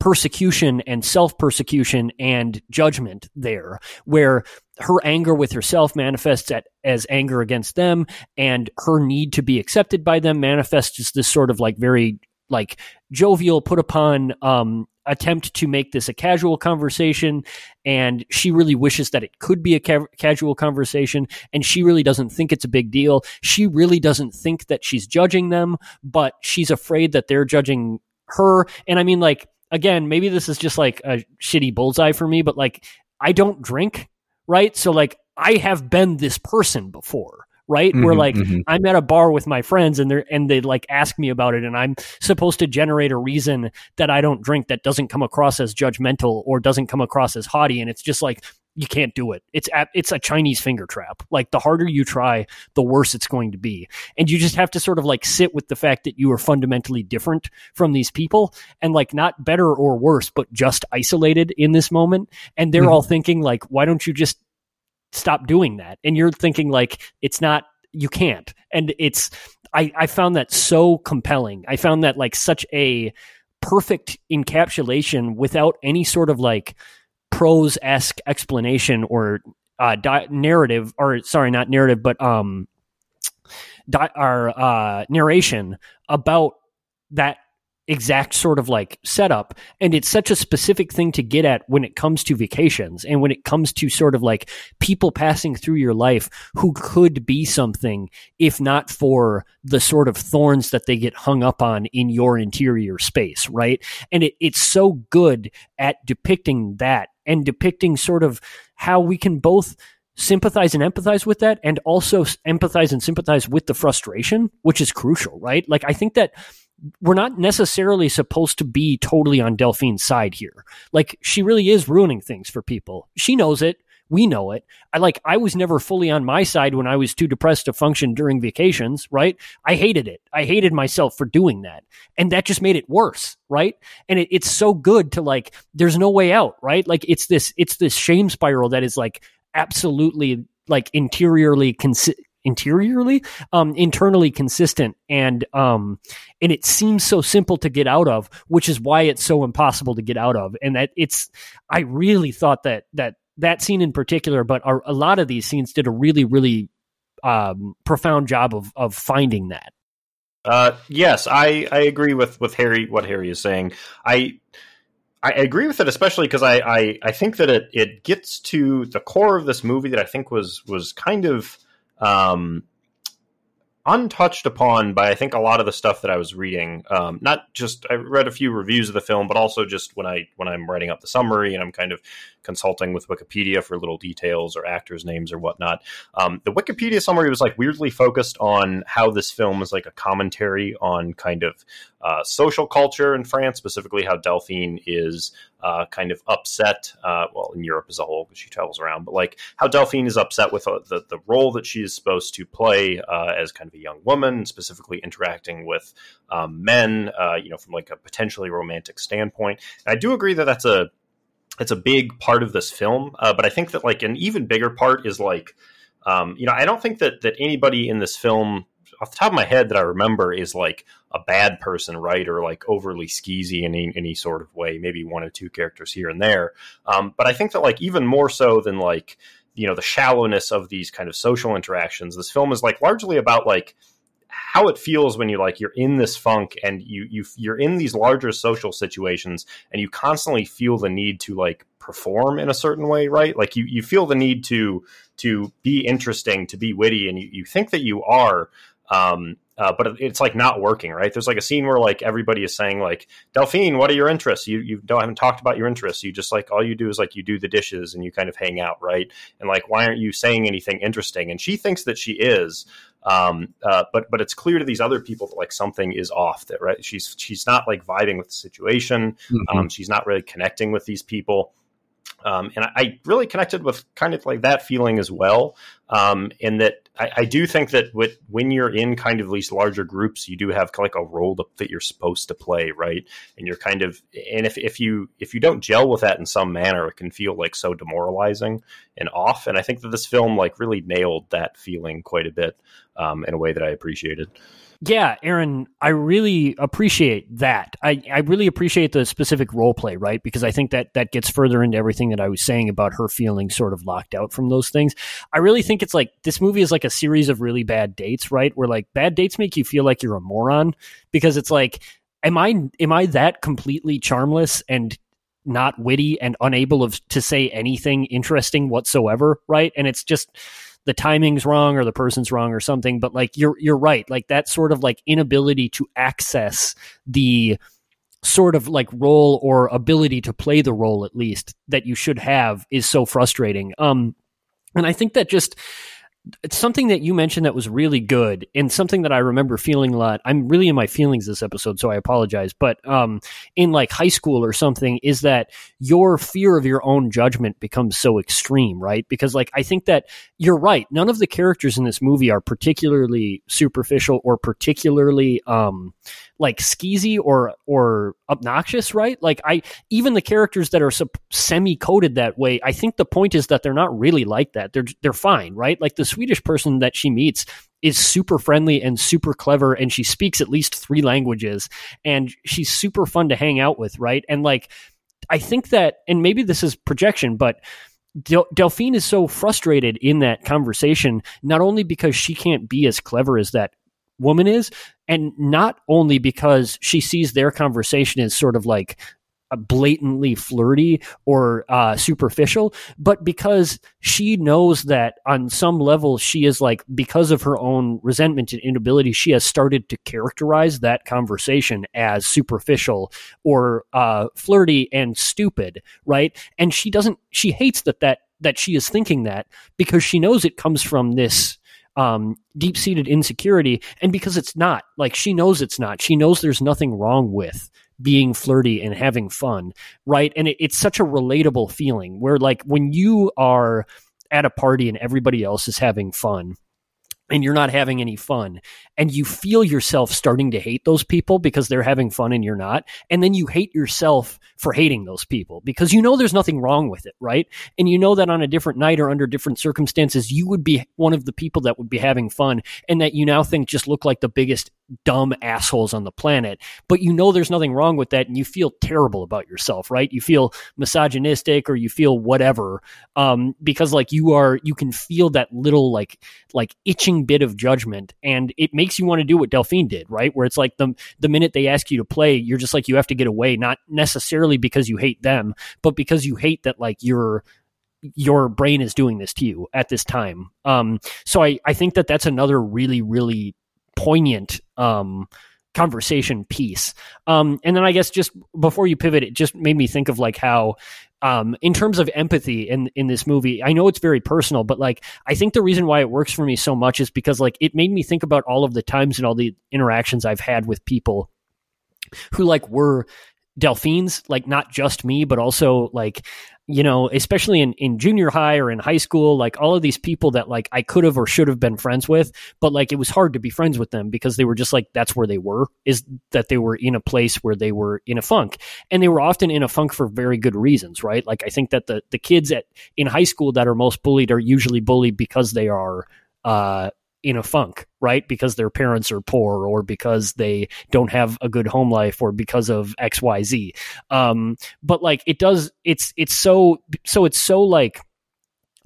persecution and self persecution and judgment there, where her anger with herself manifests at, as anger against them, and her need to be accepted by them manifests as this sort of like very like jovial put upon um, attempt to make this a casual conversation. And she really wishes that it could be a ca- casual conversation and she really doesn't think it's a big deal. She really doesn't think that she's judging them but she's afraid that they're judging her. And i mean like again, maybe this is just like a shitty bullseye for me, but like I don't drink, right? So like I have been this person before, right? Mm-hmm, Where like mm-hmm. I'm at a bar with my friends and they're and they like ask me about it and I'm supposed to generate a reason that I don't drink that doesn't come across as judgmental or doesn't come across as haughty and it's just like you can't do it. It's at, it's a Chinese finger trap. Like the harder you try, the worse it's going to be. And you just have to sort of like sit with the fact that you are fundamentally different from these people and like not better or worse, but just isolated in this moment. And they're mm-hmm. all thinking like, why don't you just stop doing that? And you're thinking like, it's not, you can't. And it's, I, I found that so compelling. I found that like such a perfect encapsulation without any sort of like prose esque explanation or uh, di- narrative, or sorry, not narrative, but um, di- our uh, narration about that exact sort of like setup. And it's such a specific thing to get at when it comes to vacations and when it comes to sort of like people passing through your life who could be something if not for the sort of thorns that they get hung up on in your interior space right? And it, it's so good at depicting that and depicting sort of how we can both sympathize and empathize with that and also empathize and sympathize with the frustration which is crucial right like i think that we're not necessarily supposed to be totally on Delphine's side here. Like she really is ruining things for people. She knows it. We know it. I like I was never fully on my side when I was too depressed to function during vacations, right? I hated it. I hated myself for doing that. And that just made it worse, right? And it, it's so good to like there's no way out, right? Like it's this it's this shame spiral that is like absolutely like interiorly consi- interiorly um internally consistent and um and it seems so simple to get out of which is why it's so impossible to get out of and that it's i really thought that that that scene in particular but a, a lot of these scenes did a really really um profound job of of finding that. Uh yes i i agree with with harry what harry is saying. I I agree with it, especially because I, I, I think that it, it gets to the core of this movie that I think was was kind of um, untouched upon by I think a lot of the stuff that I was reading. Um, not just I read a few reviews of the film, but also just when I when I'm writing up the summary and I'm kind of consulting with Wikipedia for little details or actors' names or whatnot. Um, the Wikipedia summary was like weirdly focused on how this film is like a commentary on kind of uh, social culture in France, specifically how Delphine is uh, kind of upset. Uh, well, in Europe as a whole, because she travels around, but like how Delphine is upset with uh, the the role that she is supposed to play uh, as kind of a young woman, specifically interacting with um, men, uh, you know, from like a potentially romantic standpoint. And I do agree that that's a it's a big part of this film, but I think that like an even bigger part is like. Um, you know, I don't think that that anybody in this film off the top of my head that I remember is like a bad person, right, or like overly skeezy in any, any sort of way. Maybe one or two characters here and there, um, but I think that like even more so than like you know the shallowness of these kind of social interactions, this film is like largely about like how it feels when you like you're in this funk and you you you're in these larger social situations and you constantly feel the need to like perform in a certain way right like you you feel the need to to be interesting to be witty and you, you think that you are um, uh, but it's like not working, right? There's like a scene where like everybody is saying like, Delphine, what are your interests? You you don't haven't talked about your interests. You just like all you do is like you do the dishes and you kind of hang out, right? And like, why aren't you saying anything interesting? And she thinks that she is, um, uh, but but it's clear to these other people that like something is off. That right, she's she's not like vibing with the situation. Mm-hmm. Um, she's not really connecting with these people. Um, and I really connected with kind of like that feeling as well. Um, in that I, I, do think that with, when you're in kind of these larger groups, you do have like a role to, that you're supposed to play, right? And you're kind of, and if, if you if you don't gel with that in some manner, it can feel like so demoralizing and off. And I think that this film like really nailed that feeling quite a bit um, in a way that I appreciated. Yeah, Aaron, I really appreciate that. I, I really appreciate the specific role play, right? Because I think that that gets further into everything that I was saying about her feeling sort of locked out from those things. I really think it's like this movie is like a series of really bad dates, right? Where like bad dates make you feel like you're a moron because it's like, am I am I that completely charmless and not witty and unable of to say anything interesting whatsoever, right? And it's just the timing's wrong or the person's wrong or something but like you're you're right. Like that sort of like inability to access the sort of like role or ability to play the role at least that you should have is so frustrating. Um and i think that just it's something that you mentioned that was really good and something that I remember feeling a lot. I'm really in my feelings this episode, so I apologize. But um, in like high school or something, is that your fear of your own judgment becomes so extreme, right? Because like I think that you're right. None of the characters in this movie are particularly superficial or particularly um, like skeezy or or obnoxious, right? Like I even the characters that are semi coded that way, I think the point is that they're not really like that. They're they're fine, right? Like the Swedish person that she meets is super friendly and super clever and she speaks at least three languages and she's super fun to hang out with, right? And like I think that and maybe this is projection, but Del- Delphine is so frustrated in that conversation, not only because she can't be as clever as that woman is, and not only because she sees their conversation as sort of like blatantly flirty or uh, superficial, but because she knows that on some level she is like because of her own resentment and inability, she has started to characterize that conversation as superficial or uh, flirty and stupid, right? And she doesn't. She hates that that that she is thinking that because she knows it comes from this um, deep seated insecurity. And because it's not, like, she knows it's not. She knows there's nothing wrong with being flirty and having fun, right? And it, it's such a relatable feeling where, like, when you are at a party and everybody else is having fun, and you're not having any fun and you feel yourself starting to hate those people because they're having fun and you're not and then you hate yourself for hating those people because you know there's nothing wrong with it right? And you know that on a different night or under different circumstances you would be one of the people that would be having fun and that you now think just look like the biggest dumb assholes on the planet but you know there's nothing wrong with that and you feel terrible about yourself right you feel misogynistic or you feel whatever um, because like you are you can feel that little like like itching bit of judgment and it makes you want to do what Delphine did, right? Where it's like the the minute they ask you to play, you're just like you have to get away, not necessarily because you hate them, but because you hate that like your your brain is doing this to you at this time. Um, so I I think that that's another really really poignant um conversation piece. Um, and then I guess just before you pivot, it just made me think of like how um, in terms of empathy in in this movie, I know it's very personal, but like I think the reason why it works for me so much is because like it made me think about all of the times and all the interactions I've had with people who like were Delphines, like not just me, but also like you know, especially in, in junior high or in high school, like all of these people that like I could have or should have been friends with, but like it was hard to be friends with them because they were just like that's where they were, is that they were in a place where they were in a funk. And they were often in a funk for very good reasons, right? Like I think that the the kids at in high school that are most bullied are usually bullied because they are uh in a funk, right? Because their parents are poor or because they don't have a good home life or because of XYZ. Um, but like it does, it's, it's so, so it's so like,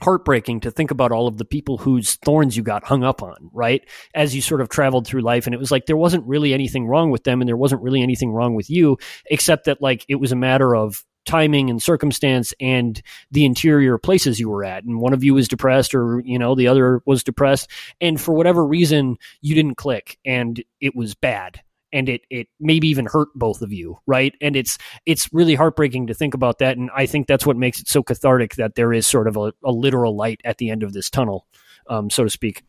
heartbreaking to think about all of the people whose thorns you got hung up on, right? As you sort of traveled through life. And it was like there wasn't really anything wrong with them and there wasn't really anything wrong with you, except that like it was a matter of timing and circumstance and the interior places you were at. And one of you was depressed or you know the other was depressed. And for whatever reason you didn't click and it was bad. And it it maybe even hurt both of you right? And it's it's really heartbreaking to think about that. And i think that's what makes it so cathartic that there is sort of a, a literal light at the end of this tunnel um, so to speak.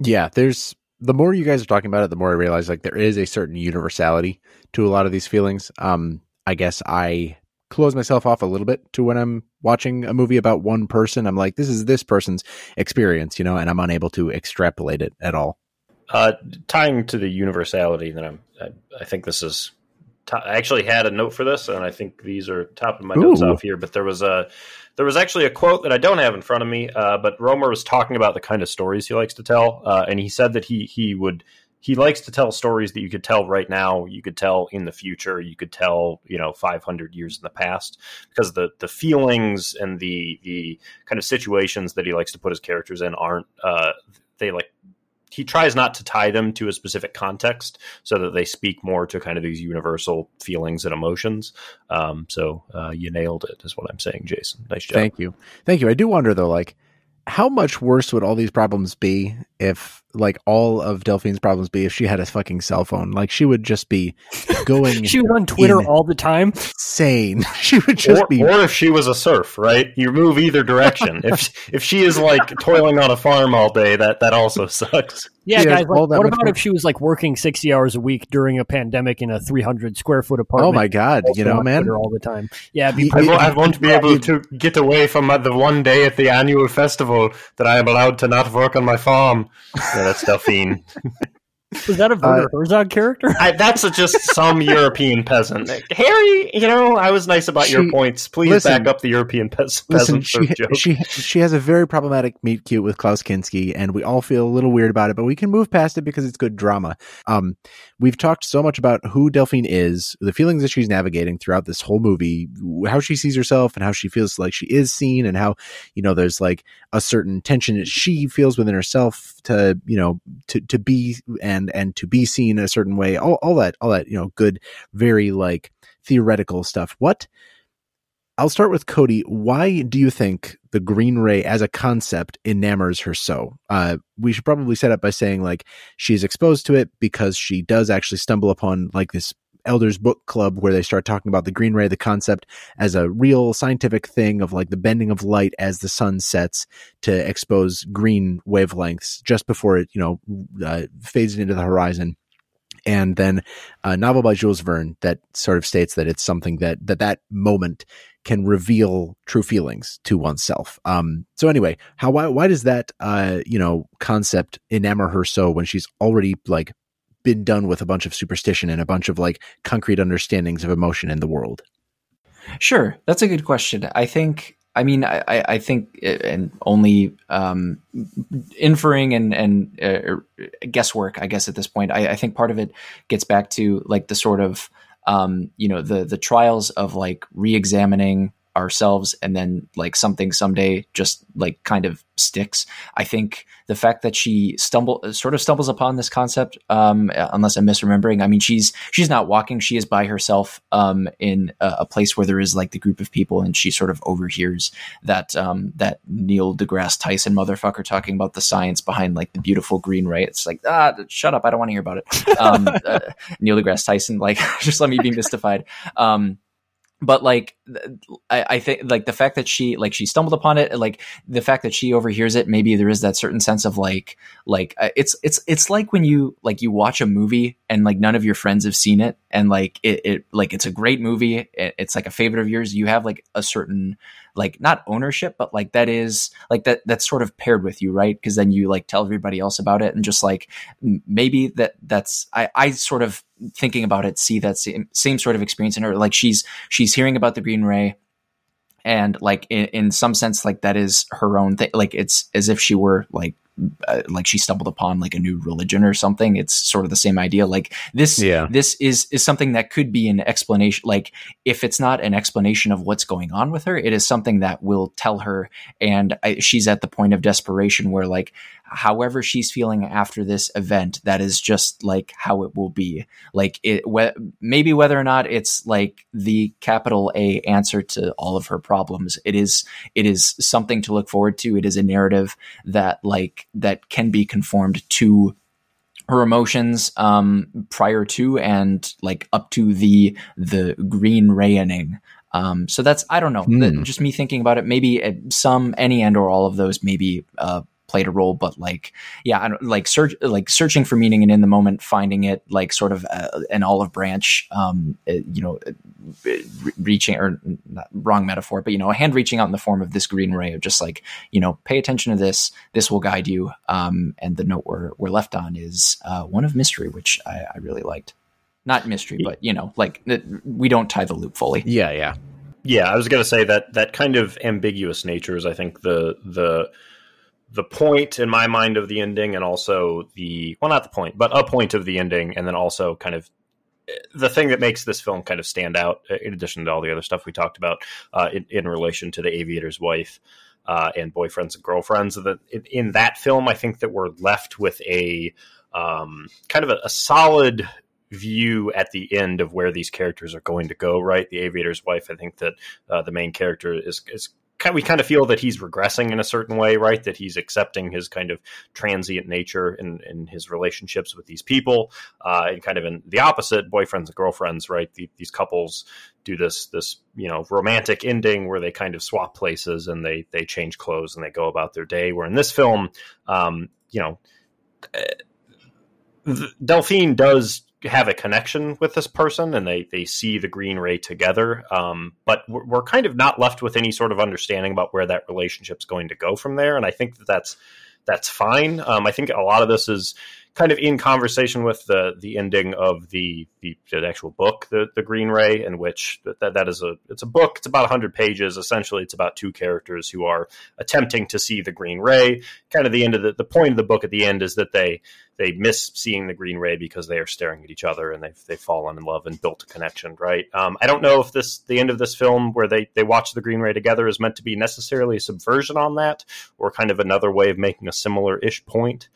Yeah there's the more you guys are talking about it the more i realize like there is a certain universality to a lot of these feelings. Um i guess i close myself off a little bit to when I'm watching a movie about one person. I'm like, this is this person's experience, you know, and I'm unable to extrapolate it at all. Uh, tying to the universality, that I'm, I, I think this is. T- I actually had a note for this, and I think these are top of my Ooh. notes off here. But there was a, there was actually a quote that I don't have in front of me. Uh, but Rohmer was talking about the kind of stories he likes to tell, uh, and he said that he he would he likes to tell stories that you could tell right now, you could tell in the future, you could tell, you know, 500 years in the past because the the feelings and the the kind of situations that he likes to put his characters in aren't uh they like he tries not to tie them to a specific context so that they speak more to kind of these universal feelings and emotions. Um, so uh, you nailed it, is what I'm saying, Jason. Nice job. Thank you. Thank you. I do wonder though, like, how much worse would all these problems be if like all of Delphine's problems be if she had a fucking cell phone? Like she would just be *laughs* going She was on Twitter all the time. Sane. *laughs* She would just or, be Or if she was a serf, right? You move either direction. *laughs* if if she is like toiling on a farm all day, that that also sucks. Yeah, guys. Like, what about if she was like working sixty hours a week during a pandemic in a three hundred square foot oh apartment? Oh my god, you know, man, all the time. Yeah, be I, won't, I won't be able to get away from the one day at the annual festival that I am allowed to not work on my farm. Yeah, that's Delphine. Was that a Werner Herzog character? I, that's a, just some European peasant. *laughs* Harry, you know, I was nice about your points. Please listen- back up the European pes- Listen, peasant she, joke. she she has a very problematic meet cute with Klaus Kinski, and we all feel a little weird about it, but we can move past it because it's good drama. Um, we've talked so much about who Delphine is, the feelings that she's navigating throughout this whole movie, how she sees herself, and how she feels like she is seen, and how you know there's like a certain tension that she feels within herself to you know to to be and and to be seen a certain way. All all that all that you know good, very like theoretical stuff. What I'll start with Cody. Why do you think the green ray as a concept enamors her so? Uh, we should probably set up by saying like she's exposed to it because she does actually stumble upon like this elders book club where they start talking about the green ray, the concept as a real scientific thing of like the bending of light as the sun sets to expose green wavelengths just before it, you know, uh, fades into the horizon and then a novel by Jules Verne that sort of states that it's something that that that moment can reveal true feelings to oneself. Um, so anyway, how why why does that uh you know concept enamor her so when she's already like been done with a bunch of superstition and a bunch of like concrete understandings of emotion in the world? Sure, that's a good question. I think. I mean, I, I think, it, and only um, inferring and and uh, guesswork. I guess at this point, I, I think part of it gets back to like the sort of um, you know the the trials of like re-examining ourselves and then like something someday just like kind of sticks. I think the fact that she stumble sort of stumbles upon this concept um unless i'm misremembering i mean she's she's not walking she is by herself um in a, a place where there is like the group of people and she sort of overhears that um that neil degrasse tyson motherfucker talking about the science behind like the beautiful green ray it's like ah shut up i don't want to hear about it. Um *laughs* uh, neil degrasse tyson like *laughs* just let me be mystified. Um but like I, I think like the fact that she like she stumbled upon it like the fact that she overhears it maybe there is that certain sense of like like uh, it's it's it's like when you like you watch a movie and like none of your friends have seen it and like it, it like it's a great movie it, it's like a favorite of yours you have like a certain like not ownership but like that is like that that's sort of paired with you right? Because then you like tell everybody else about it and just like maybe that that's i i sort of thinking about it see that same, same sort of experience in her like she's she's hearing about the green ray and like in, in some sense like that is her own thing like it's as if she were like uh, like she stumbled upon like a new religion or something. It's sort of the same idea. Like this Yeah. this is is something that could be an explanation like if it's not an explanation of what's going on with her it is something that will tell her. And I, she's at the point of desperation where like however she's feeling after this event that is just like how it will be. Like it wh- maybe whether or not it's like the capital a answer to all of her problems it is it is something to look forward to. It is a narrative that like that can be conformed to her emotions um prior to and like up to the the green rayoning. Um so that's i don't know. That- just me thinking about it maybe some any and or all of those maybe uh played a role but like yeah I don't, like search like searching for meaning and in the moment finding it like sort of uh, an olive branch um uh, you know uh, re- reaching or not, wrong metaphor but you know a hand reaching out in the form of this green ray of just like you know pay attention to this this will guide you um and the note we're, we're left on is uh, one of mystery which I, I really liked not mystery but you know like we don't tie the loop fully Yeah, yeah. Yeah, I was going to say that that kind of ambiguous nature is, I think, the the the point in my mind of the ending, and also the well, not the point, but a point of the ending, and then also kind of the thing that makes this film kind of stand out, uh, in addition to all the other stuff we talked about, uh, in, in relation to the aviator's wife uh, and boyfriends and girlfriends. That in, that film, I think that we're left with a um, kind of a, a solid view at the end of where these characters are going to go. Right, the aviator's wife. I think that uh, the main character is is we kind of feel that he's regressing in a certain way, right? That he's accepting his kind of transient nature in, in his relationships with these people, uh, and kind of in the opposite, boyfriends and girlfriends, right? The, these couples do this this you know romantic ending where they kind of swap places and they they change clothes and they go about their day. Where in this film, um, you know. Uh, Delphine does have a connection with this person and they, they see the green ray together. Um, but we're, we're kind of not left with any sort of understanding about where that relationship's going to go from there. And I think that that's, that's fine. Um, I think a lot of this is kind of in conversation with the the ending of the the, the actual book, the the Green Ray, in which that that is a it's a book. It's about hundred pages. Essentially, it's about two characters who are attempting to see the Green Ray. Kind of the end of the the point of the book at the end is that they they miss seeing the Green Ray because they are staring at each other and they've they've fallen in love and built a connection. Right. Um, I don't know if this the end of this film where they they watch the Green Ray together is meant to be necessarily a subversion on that or kind of another way of making a similar ish point.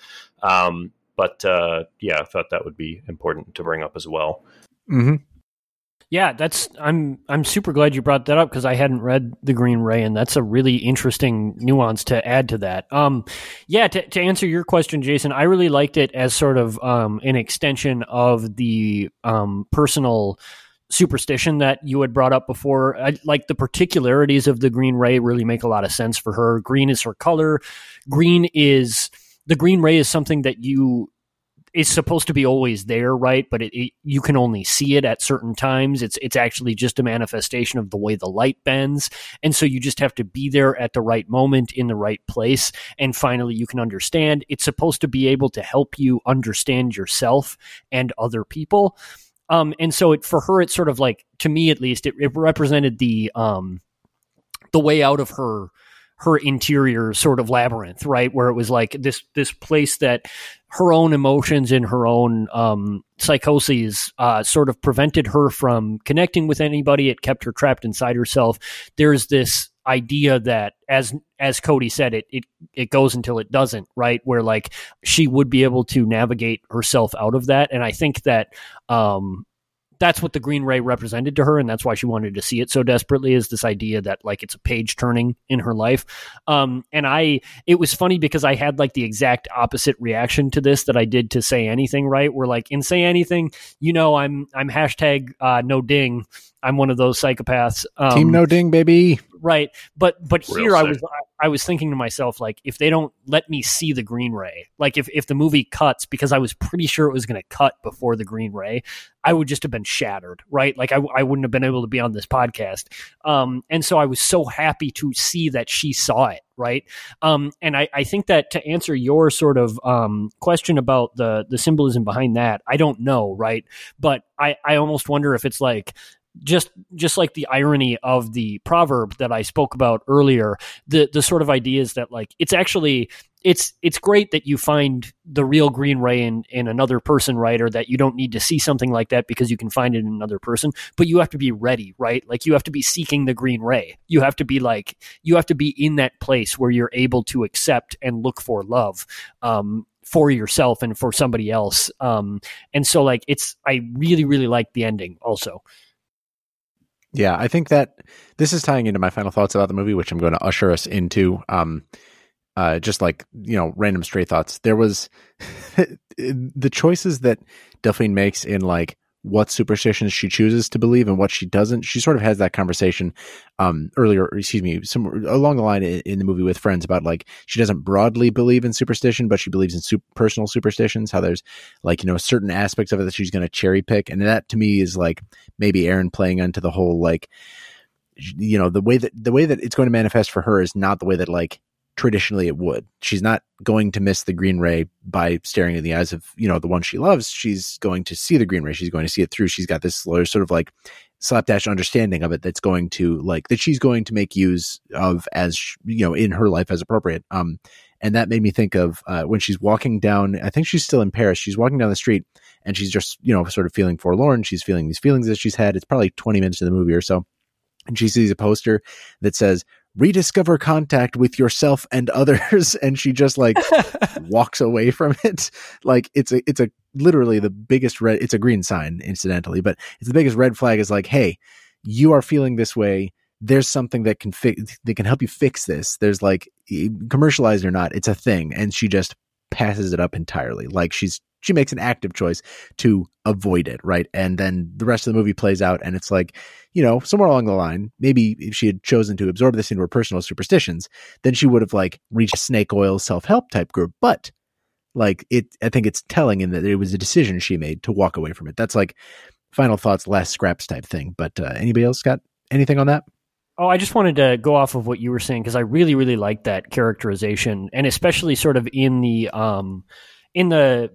Um, but uh, yeah, I thought that would be important to bring up as well. Mm-hmm. Yeah, that's I'm I'm super glad you brought that up because I hadn't read the Green Ray, and that's a really interesting nuance to add to that. Um, yeah, to, to answer your question, Jason, I really liked it as sort of um, an extension of the um, personal superstition that you had brought up before. I, like the particularities of the Green Ray really make a lot of sense for her. Green is her color. Green is the Green Ray is something that you is supposed to be always there, right? But it, it, you can only see it at certain times. It's it's actually just a manifestation of the way the light bends, and so you just have to be there at the right moment in the right place, and finally you can understand. It's supposed to be able to help you understand yourself and other people. Um, and so it, for her, it's sort of like to me at least, it, it represented the um, the way out of her her interior sort of labyrinth, right? Where it was like this this place that her own emotions and her own um, psychoses uh, sort of prevented her from connecting with anybody. It kept her trapped inside herself. There's this idea that as as Cody said it it it goes until it doesn't right where like she would be able to navigate herself out of that and I think that um that's what the green ray represented to her and that's why she wanted to see it so desperately is this idea that like it's a page turning in her life. Um and i it was funny because i had like the exact opposite reaction to this that i did to say anything right? Where like in say anything you know i'm i'm hashtag uh, no ding. I'm one of those psychopaths. Um, Team No Ding, baby. Right. But but Real here i was I, I was thinking to myself like if they don't let me see the green ray like if if the movie cuts because i was pretty sure it was going to cut before the green ray i would just have been shattered right? Like i, I wouldn't have been able to be on this podcast. Um and so i was so happy to see that she saw it right? Um and i i think that to answer your sort of um question about the the symbolism behind that i don't know right? But i i almost wonder if it's like just just like the irony of the proverb that I spoke about earlier, the the sort of idea is that like it's actually it's it's great that you find the real green ray in, in another person, right? Or that you don't need to see something like that because you can find it in another person, but you have to be ready, right? Like you have to be seeking the green ray. You have to be like you have to be in that place where you're able to accept and look for love. Um, for yourself and for somebody else. Um, and so like it's I really, really like the ending also. Yeah, I think that this is tying into my final thoughts about the movie, which I'm going to usher us into. Um, uh, just like you know, random stray thoughts. There was *laughs* the choices that Delphine makes in like what superstitions she chooses to believe and what she doesn't. She sort of has that conversation um, earlier, excuse me, along the line in, in the movie with friends about like she doesn't broadly believe in superstition, but she believes in su- personal superstitions. How there's like you know certain aspects of it that she's going to cherry pick, and that to me is like maybe Aaron playing onto the whole like you know the way that the way that it's going to manifest for her is not the way that like traditionally it would. She's not going to miss the green ray by staring in the eyes of, you know, the one she loves. She's going to see the green ray. She's going to see it through. She's got this sort of like slapdash understanding of it that's going to like that she's going to make use of as you know in her life as appropriate. Um and that made me think of uh, when she's walking down I think she's still in Paris. She's walking down the street and she's just, you know, sort of feeling forlorn. She's feeling these feelings that she's had. It's probably 20 minutes of the movie or so. And she sees a poster that says rediscover contact with yourself and others. *laughs* And she just like *laughs* walks away from it. Like it's a it's a literally the biggest red it's a green sign incidentally but it's the biggest red flag is like hey you are feeling this way. There's something that can fix that can help you fix this. There's like commercialized or not it's a thing. And she just passes it up entirely. Like she's she makes an active choice to avoid it right? And then the rest of the movie plays out and it's like you know somewhere along the line maybe if she had chosen to absorb this into her personal superstitions then she would have like reached snake oil self-help type group. But like it i think it's telling in that it was a decision she made to walk away from it. That's like final thoughts last scraps type thing. But uh, anybody else got anything on that? Oh, I just wanted to go off of what you were saying because I really, really like that characterization, and especially sort of in the um, in the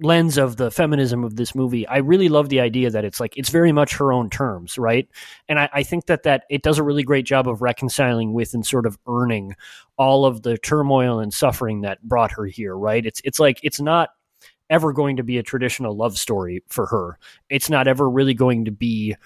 lens of the feminism of this movie, I really love the idea that it's like it's very much her own terms, right? And I, I, think that that it does a really great job of reconciling with and sort of earning all of the turmoil and suffering that brought her here, right? It's it's like it's not ever going to be a traditional love story for her. It's not ever really going to be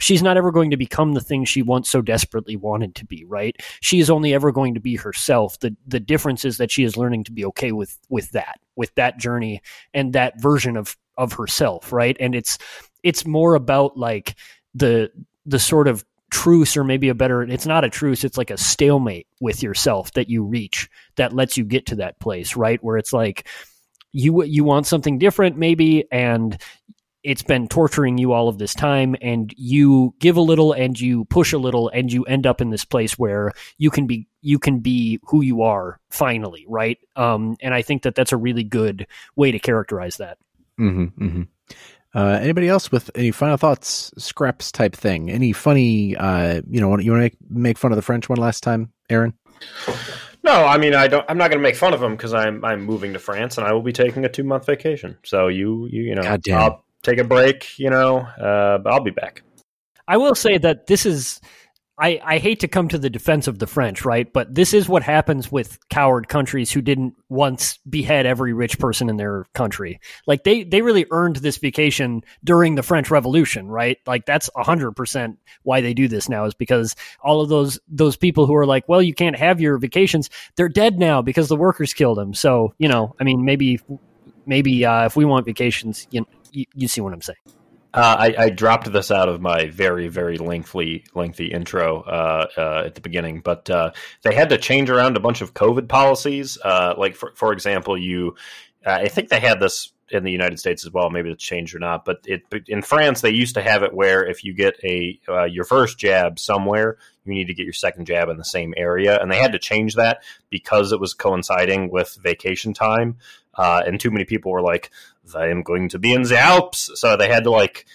she's not ever going to become the thing she once so desperately wanted to be right? She is only ever going to be herself. The the difference is that she is learning to be okay with with that with that journey and that version of of herself right? And it's it's more about like the the sort of truce or maybe a better it's not a truce it's like a stalemate with yourself that you reach that lets you get to that place right? Where it's like you you want something different maybe and it's been torturing you all of this time and you give a little and you push a little and you end up in this place where you can be you can be who you are finally right um, and i think that that's a really good way to characterize that mm-hmm, mm-hmm. Uh, anybody else with any final thoughts scraps type thing any funny uh, you know you want to make, make fun of the french one last time aaron no, I mean I don't. I'm not going to make fun of them because I'm I'm moving to France and I will be taking a two month vacation. So you you you know I'll, take a break, you know, uh, but I'll be back. I will say that this is. I, I hate to come to the defense of the French, right? But this is what happens with coward countries who didn't once behead every rich person in their country. Like they, they really earned this vacation during the French Revolution, right? Like that's hundred percent why they do this now is because all of those those people who are like, well, you can't have your vacations, they're dead now because the workers killed them. So you know, I mean, maybe maybe uh, if we want vacations, you, you, you see what I'm saying. Uh, I, I, dropped this out of my very, very lengthy, lengthy intro uh, uh, at the beginning, but uh, they had to change around a bunch of COVID policies. Uh, like, for, for example, you, uh, I think they had this in the United States as well. Maybe it's changed or not, but it in France they used to have it where if you get a your first jab somewhere, you need to get your second jab in the same area, and they had to change that because it was coinciding with vacation time. Uh, and too many people were like, I am going to be in the Alps. So they had to like,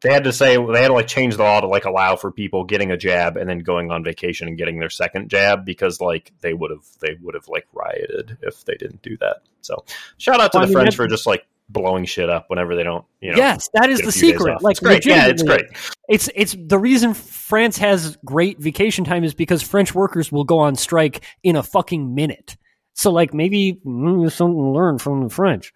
they had to say, they had to like change the law to like allow for people getting a jab and then going on vacation and getting their second jab because like they would have, they would have like rioted if they didn't do that. So shout out to well, the I mean, French for just like blowing shit up whenever they don't, you know. Yes, that is the secret. Like, it's great. Yeah, it's great. It's it's the reason France has great vacation time is because French workers will go on strike in a fucking minute. So, like, maybe something to learn from the French.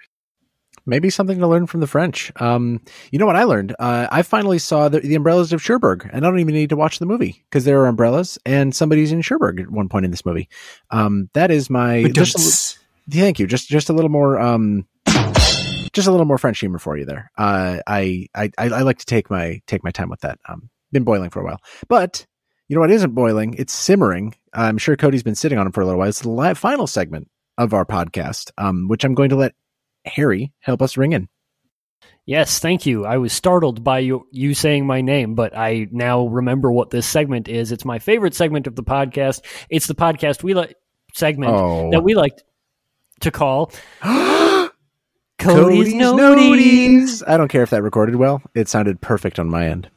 Maybe something to learn from the French. Um, you know what I learned? Uh, I finally saw the, the, umbrellas of Cherbourg, and I don't even need to watch the movie because there are umbrellas, and somebody's in Cherbourg at one point in this movie. Um, that is my just thank you. Just just a little more um, just a little more French humor for you there. Uh, I, I I like to take my take my time with that. Um, been boiling for a while, but you know what isn't boiling? It's simmering. I'm sure Cody's been sitting on it for a little while. It's the final segment of our podcast, um, which I'm going to let Harry help us ring in. Yes, thank you. I was startled by you, you saying my name, but I now remember what this segment is. It's my favorite segment of the podcast. It's the podcast we like segment oh. that we like to call *gasps* Cody's, Cody's Noties. I don't care if that recorded well. It sounded perfect on my end.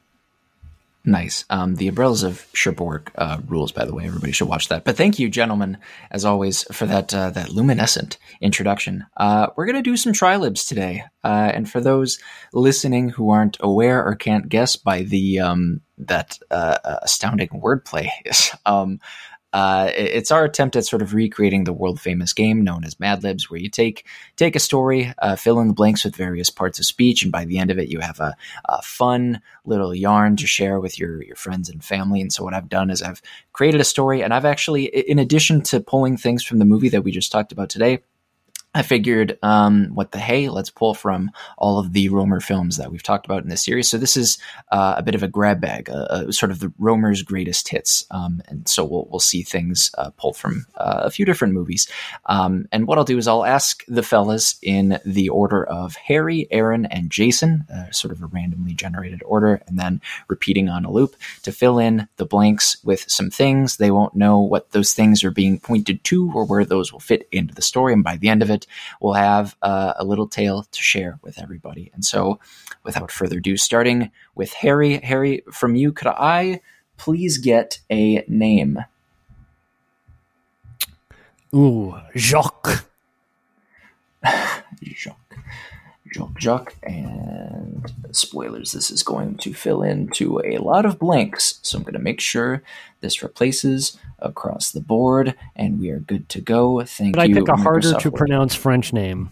Nice. Um, the Umbrellas of Cherbourg uh, rules, by the way. Everybody should watch that. But thank you, gentlemen, as always, for that uh, that luminescent introduction. Uh, we're going to do some trilibs today, uh, and for those listening who aren't aware or can't guess by the um, that uh, astounding wordplay, *laughs* um, uh, it's our attempt at sort of recreating the world famous game known as Mad Libs, where you take take a story, uh, fill in the blanks with various parts of speech, and by the end of it, you have a, a, fun little yarn to share with your your friends and family. And so, what I've done is I've created a story, and I've actually, in addition to pulling things from the movie that we just talked about today, I figured, um, what the hey, let's pull from all of the Rohmer films that we've talked about in this series. So this is uh, a bit of a grab bag, uh, sort of the Rohmer's greatest hits, um, and so we'll we'll see things uh, pulled from uh, a few different movies. Um, and what I'll do is I'll ask the fellas in the order of Harry, Aaron, and Jason, uh, sort of a randomly generated order, and then repeating on a loop to fill in the blanks with some things. They won't know what those things are being pointed to or where those will fit into the story, and by the end of it it, we'll have uh, a little tale to share with everybody. And so, without further ado, starting with Harry. Harry, from you, could I please get a name? Ooh, Jacques. *laughs* Jacques. Jock Jock, and spoilers, this is going to fill into a lot of blanks. So I'm going to make sure this replaces across the board, and we are good to go. Thank But I you. pick a harder to pronounce French name.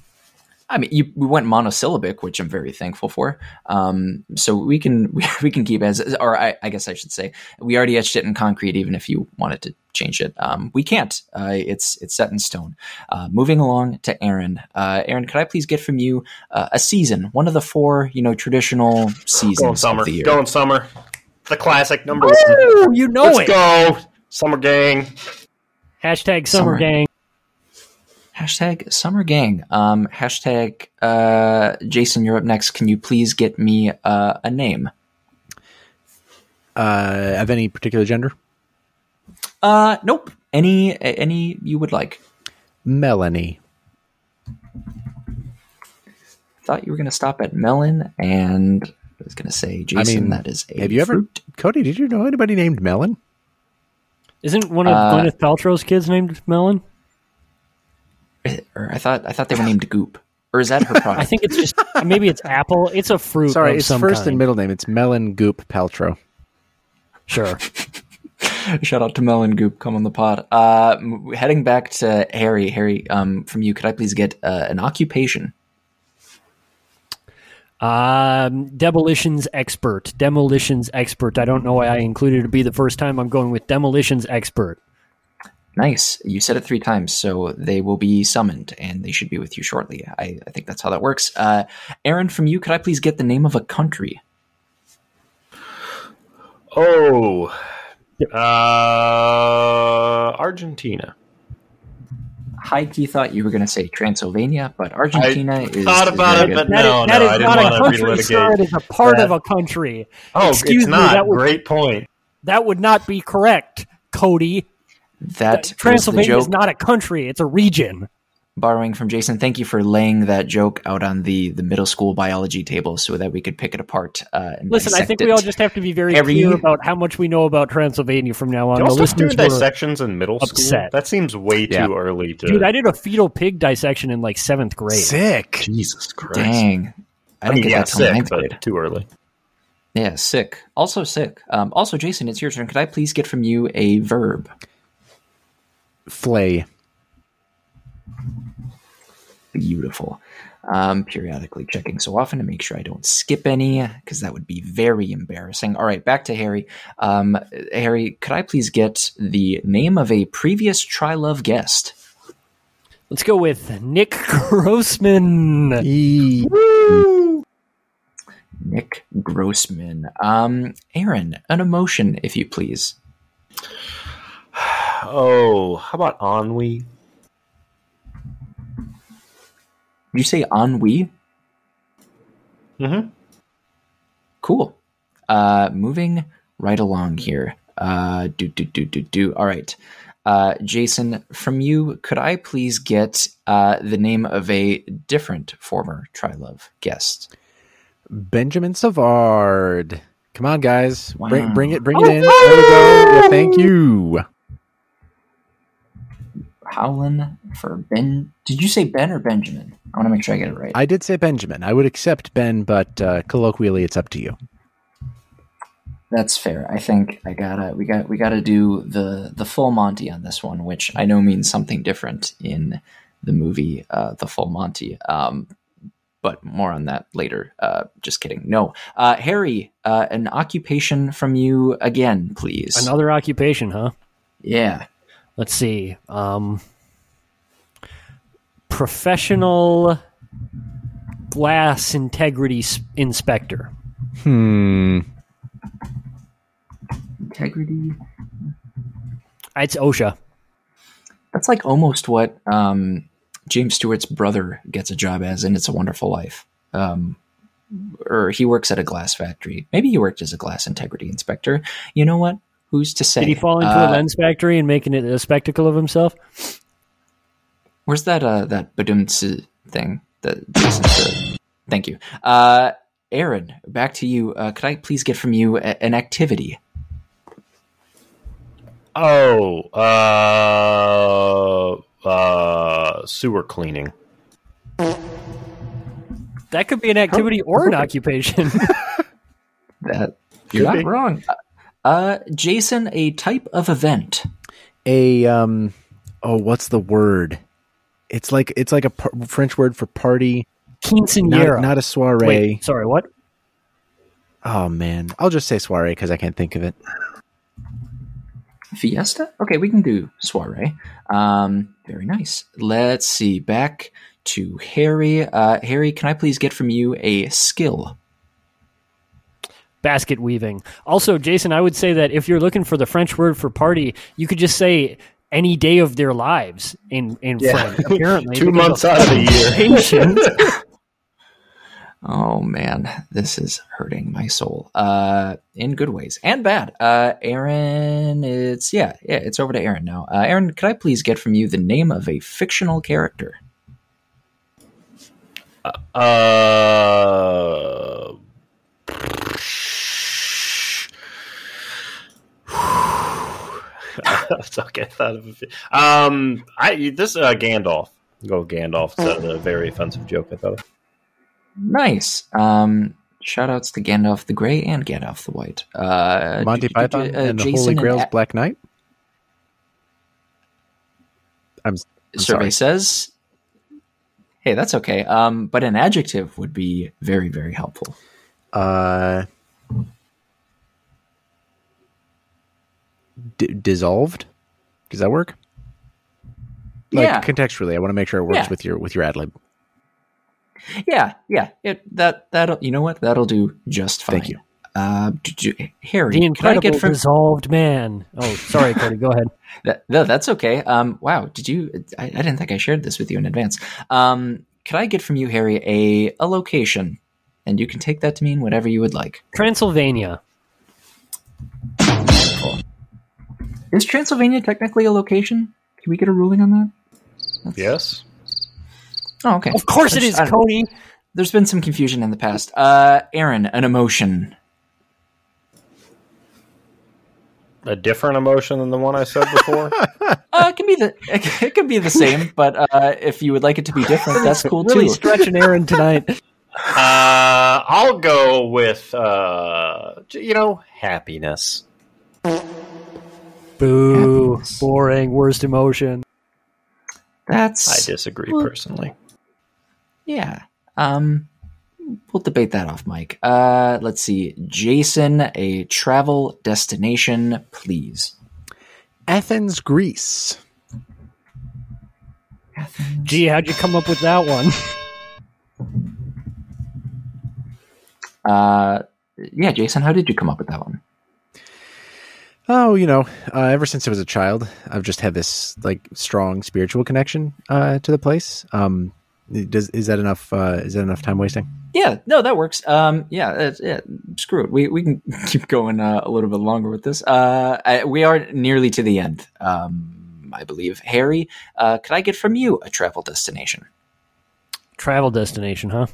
I mean, you, we went monosyllabic, which I'm very thankful for. Um, so we can *laughs* we, we can keep as, or I, I guess I should say, we already etched it in concrete. Even if you wanted to change it, um, we can't. Uh, it's it's set in stone. Uh, moving along to Aaron. Uh, Aaron, could I please get from you uh, a season, one of the four, you know, traditional Going seasons summer. of the year? Going summer. The classic number one. You know Let's it. go. Summer gang. Hashtag summer, Summer. gang. Hashtag summer gang. Um, hashtag uh, Jason, you're up next. Can you please get me uh, a name? Uh, of any particular gender? Uh, nope. Any any you would like. Melanie. I thought you were going to stop at melon, and I was going to say, Jason, mean, that is a Have you ever. Cody? Did you know anybody named Melon? Isn't one of Uh, Gwyneth Paltrow's kids named Melon? Or I thought I thought they were named Goop, or is that her *laughs* product? I think it's just maybe it's apple. It's a fruit. Sorry, of it's some first and middle name. It's Melon Goop Paltrow. Sure. *laughs* Shout out to Melon Goop, come on the pod. Uh, heading back to Harry. Harry, um, from you, could I please get uh, an occupation? Um, demolitions expert. Demolitions expert. I don't know why I included it to be the first time. I'm going with demolitions expert. Nice. You said it three times, so they will be summoned, and they should be with you shortly. I, I think that's how that works. Uh, Aaron, from you, could I please get the name of a country? Oh. Uh, Argentina. High key thought you were going to say Transylvania, but Argentina is thought about very it, but That is No, that no, is I didn't a country, sir. It is a part that. of a country. Oh, Excuse it's me, that would- Great point. That would not be correct, Cody. That was the Transylvania is joke. not a country; it's a region. borrowing from Jason. Thank you for laying that joke out on the the middle school biology table so that we could pick it apart. Uh, and Listen, I think it. we all just have to be very Harry- clear about how much we know about Transylvania from now on. Y'all The still doing listeners dissections in middle school? upset. That seems way Yeah. too early to. dude, I did a fetal pig dissection in like seventh grade. Sick. Jesus Christ. Dang, I I didn't mean, get yeah, that sick, ninth but grade. too early. Yeah, sick. Also sick. Um, also, Jason, it's your turn. Could I please get from you a verb? Flay. Beautiful. Um, periodically checking so often to make sure I don't skip any, because that would be very embarrassing. All right, back to Harry. Um, Harry, could I please get the name of a previous Trylove guest? Let's go with Nick *laughs* Grossman. E- Nick Grossman. Um, Aaron, an emotion, if you please. Oh, how about ennui? Did you say ennui? Mm-hmm. Cool. Uh, moving right along here. Uh, do do do do do. All right. Uh, Jason, from you, could I please get uh, the name of a different former Trylove guest? Benjamin Savard. Come on, guys. Bring, Wow. bring it, bring it in. There we go. Yeah, thank you. Howlin for Ben. Did you say Ben or Benjamin? I want to make sure I get it right. I did say Benjamin. I would accept Ben, but uh, colloquially, it's up to you. That's fair. I think I gotta we got we gotta do the the full Monty on this one, which I know means something different in the movie uh, The Full Monty. Um, but more on that later. Uh, just kidding. No, uh, Harry, uh, an occupation from you again, please. Another occupation, huh? yeah, Let's see. Um, professional glass integrity s- inspector. Hmm. integrity. It's OSHA. That's like almost what um, James Stewart's brother gets a job as in It's a Wonderful Life. Um, or he works at a glass factory. Maybe he worked as a glass integrity inspector. You know what? Who's to say? Did he fall into Uh, a lens factory and making it a spectacle of himself? Where's that uh that badumts thing that Jason said? Thank you. Uh Aaron, back to you. Uh, could I please get from you a- an activity? Oh, uh, uh, sewer cleaning. That could be an activity or an occupation. *laughs* That you're Could not be. wrong. Uh, Jason, a type of event. A um, oh, what's the word? It's like it's like a par- French word for party, Quinceanera. not, not a soiree. Wait, sorry, what? Oh man, I'll just say soiree because I can't think of it. Fiesta? Okay, we can do soiree. Um, very nice. Let's see. Back to Harry. Uh, Harry, can I please get from you a skill? Basket weaving. Also, Jason, I would say that if you're looking for the French word for party, you could just say any day of their lives in in French. *laughs* Apparently, Two months out of the year. *laughs* *laughs* Oh man, this is hurting my soul. Uh, in good ways and bad. Uh, Aaron, it's yeah, yeah, it's over to Aaron now. Uh, Aaron, could I please get from you the name of a fictional character? Uh, it's *laughs* okay. I thought of a few. Um, I this uh, Gandalf. Go Gandalf instead a the very offensive joke I thought. Of. Nice. Um, shout outs to Gandalf the Grey and Gandalf the White. Uh, Monty Python uh, and the Jason Holy Grail's A- Black Knight. I'm, s- I'm survey sorry. says. Hey, that's okay. Um, but an adjective would be very, very helpful. Uh, d- dissolved. Does that work? Like yeah, contextually, I want to make sure it works Yeah. with your with your ad lib. yeah, yeah. It that that you know what that'll do just fine. Thank you. Uh, d- d- Harry, the can I incredible get from dissolved man. Oh, sorry, Cody. Go ahead. *laughs* that, no, that's okay. Um, wow, did you? I, I didn't think I shared this with you in advance. Um, could I get from you, Harry, a a location, and you can take that to mean whatever you would like. Transylvania. Is Transylvania technically a location? Can we get a ruling on that? Yes. Oh, okay. Of course it is, I don't- Cody. There's been some confusion in the past. Uh, Aaron, an emotion. A different emotion than the one I said before. *laughs* Uh, it can be the it can be the same, but uh, if you would like it to be different, that's cool Really too. stretching Aaron tonight. uh, I'll go with uh, you know happiness. Boo. Happiness. Boring. Worst emotion. That's I disagree Well- personally. yeah. Um, we'll debate that off, Mike. Uh, let's see. Jason, a travel destination, please. Athens, Greece. Gee, how'd you come up with that one? Uh, yeah, Jason, how did you come up with that one? Oh, you know, uh, ever since I was a child, I've just had this like strong spiritual connection uh, to the place. Um, does is that enough? Uh, is that enough time wasting? Yeah, no, that works. Um, yeah, uh, yeah, screw it. We we can *laughs* keep going uh, a little bit longer with this. Uh, I, we are nearly to the end. Um, I believe Harry. Uh, could I get from you a travel destination? Travel destination, huh?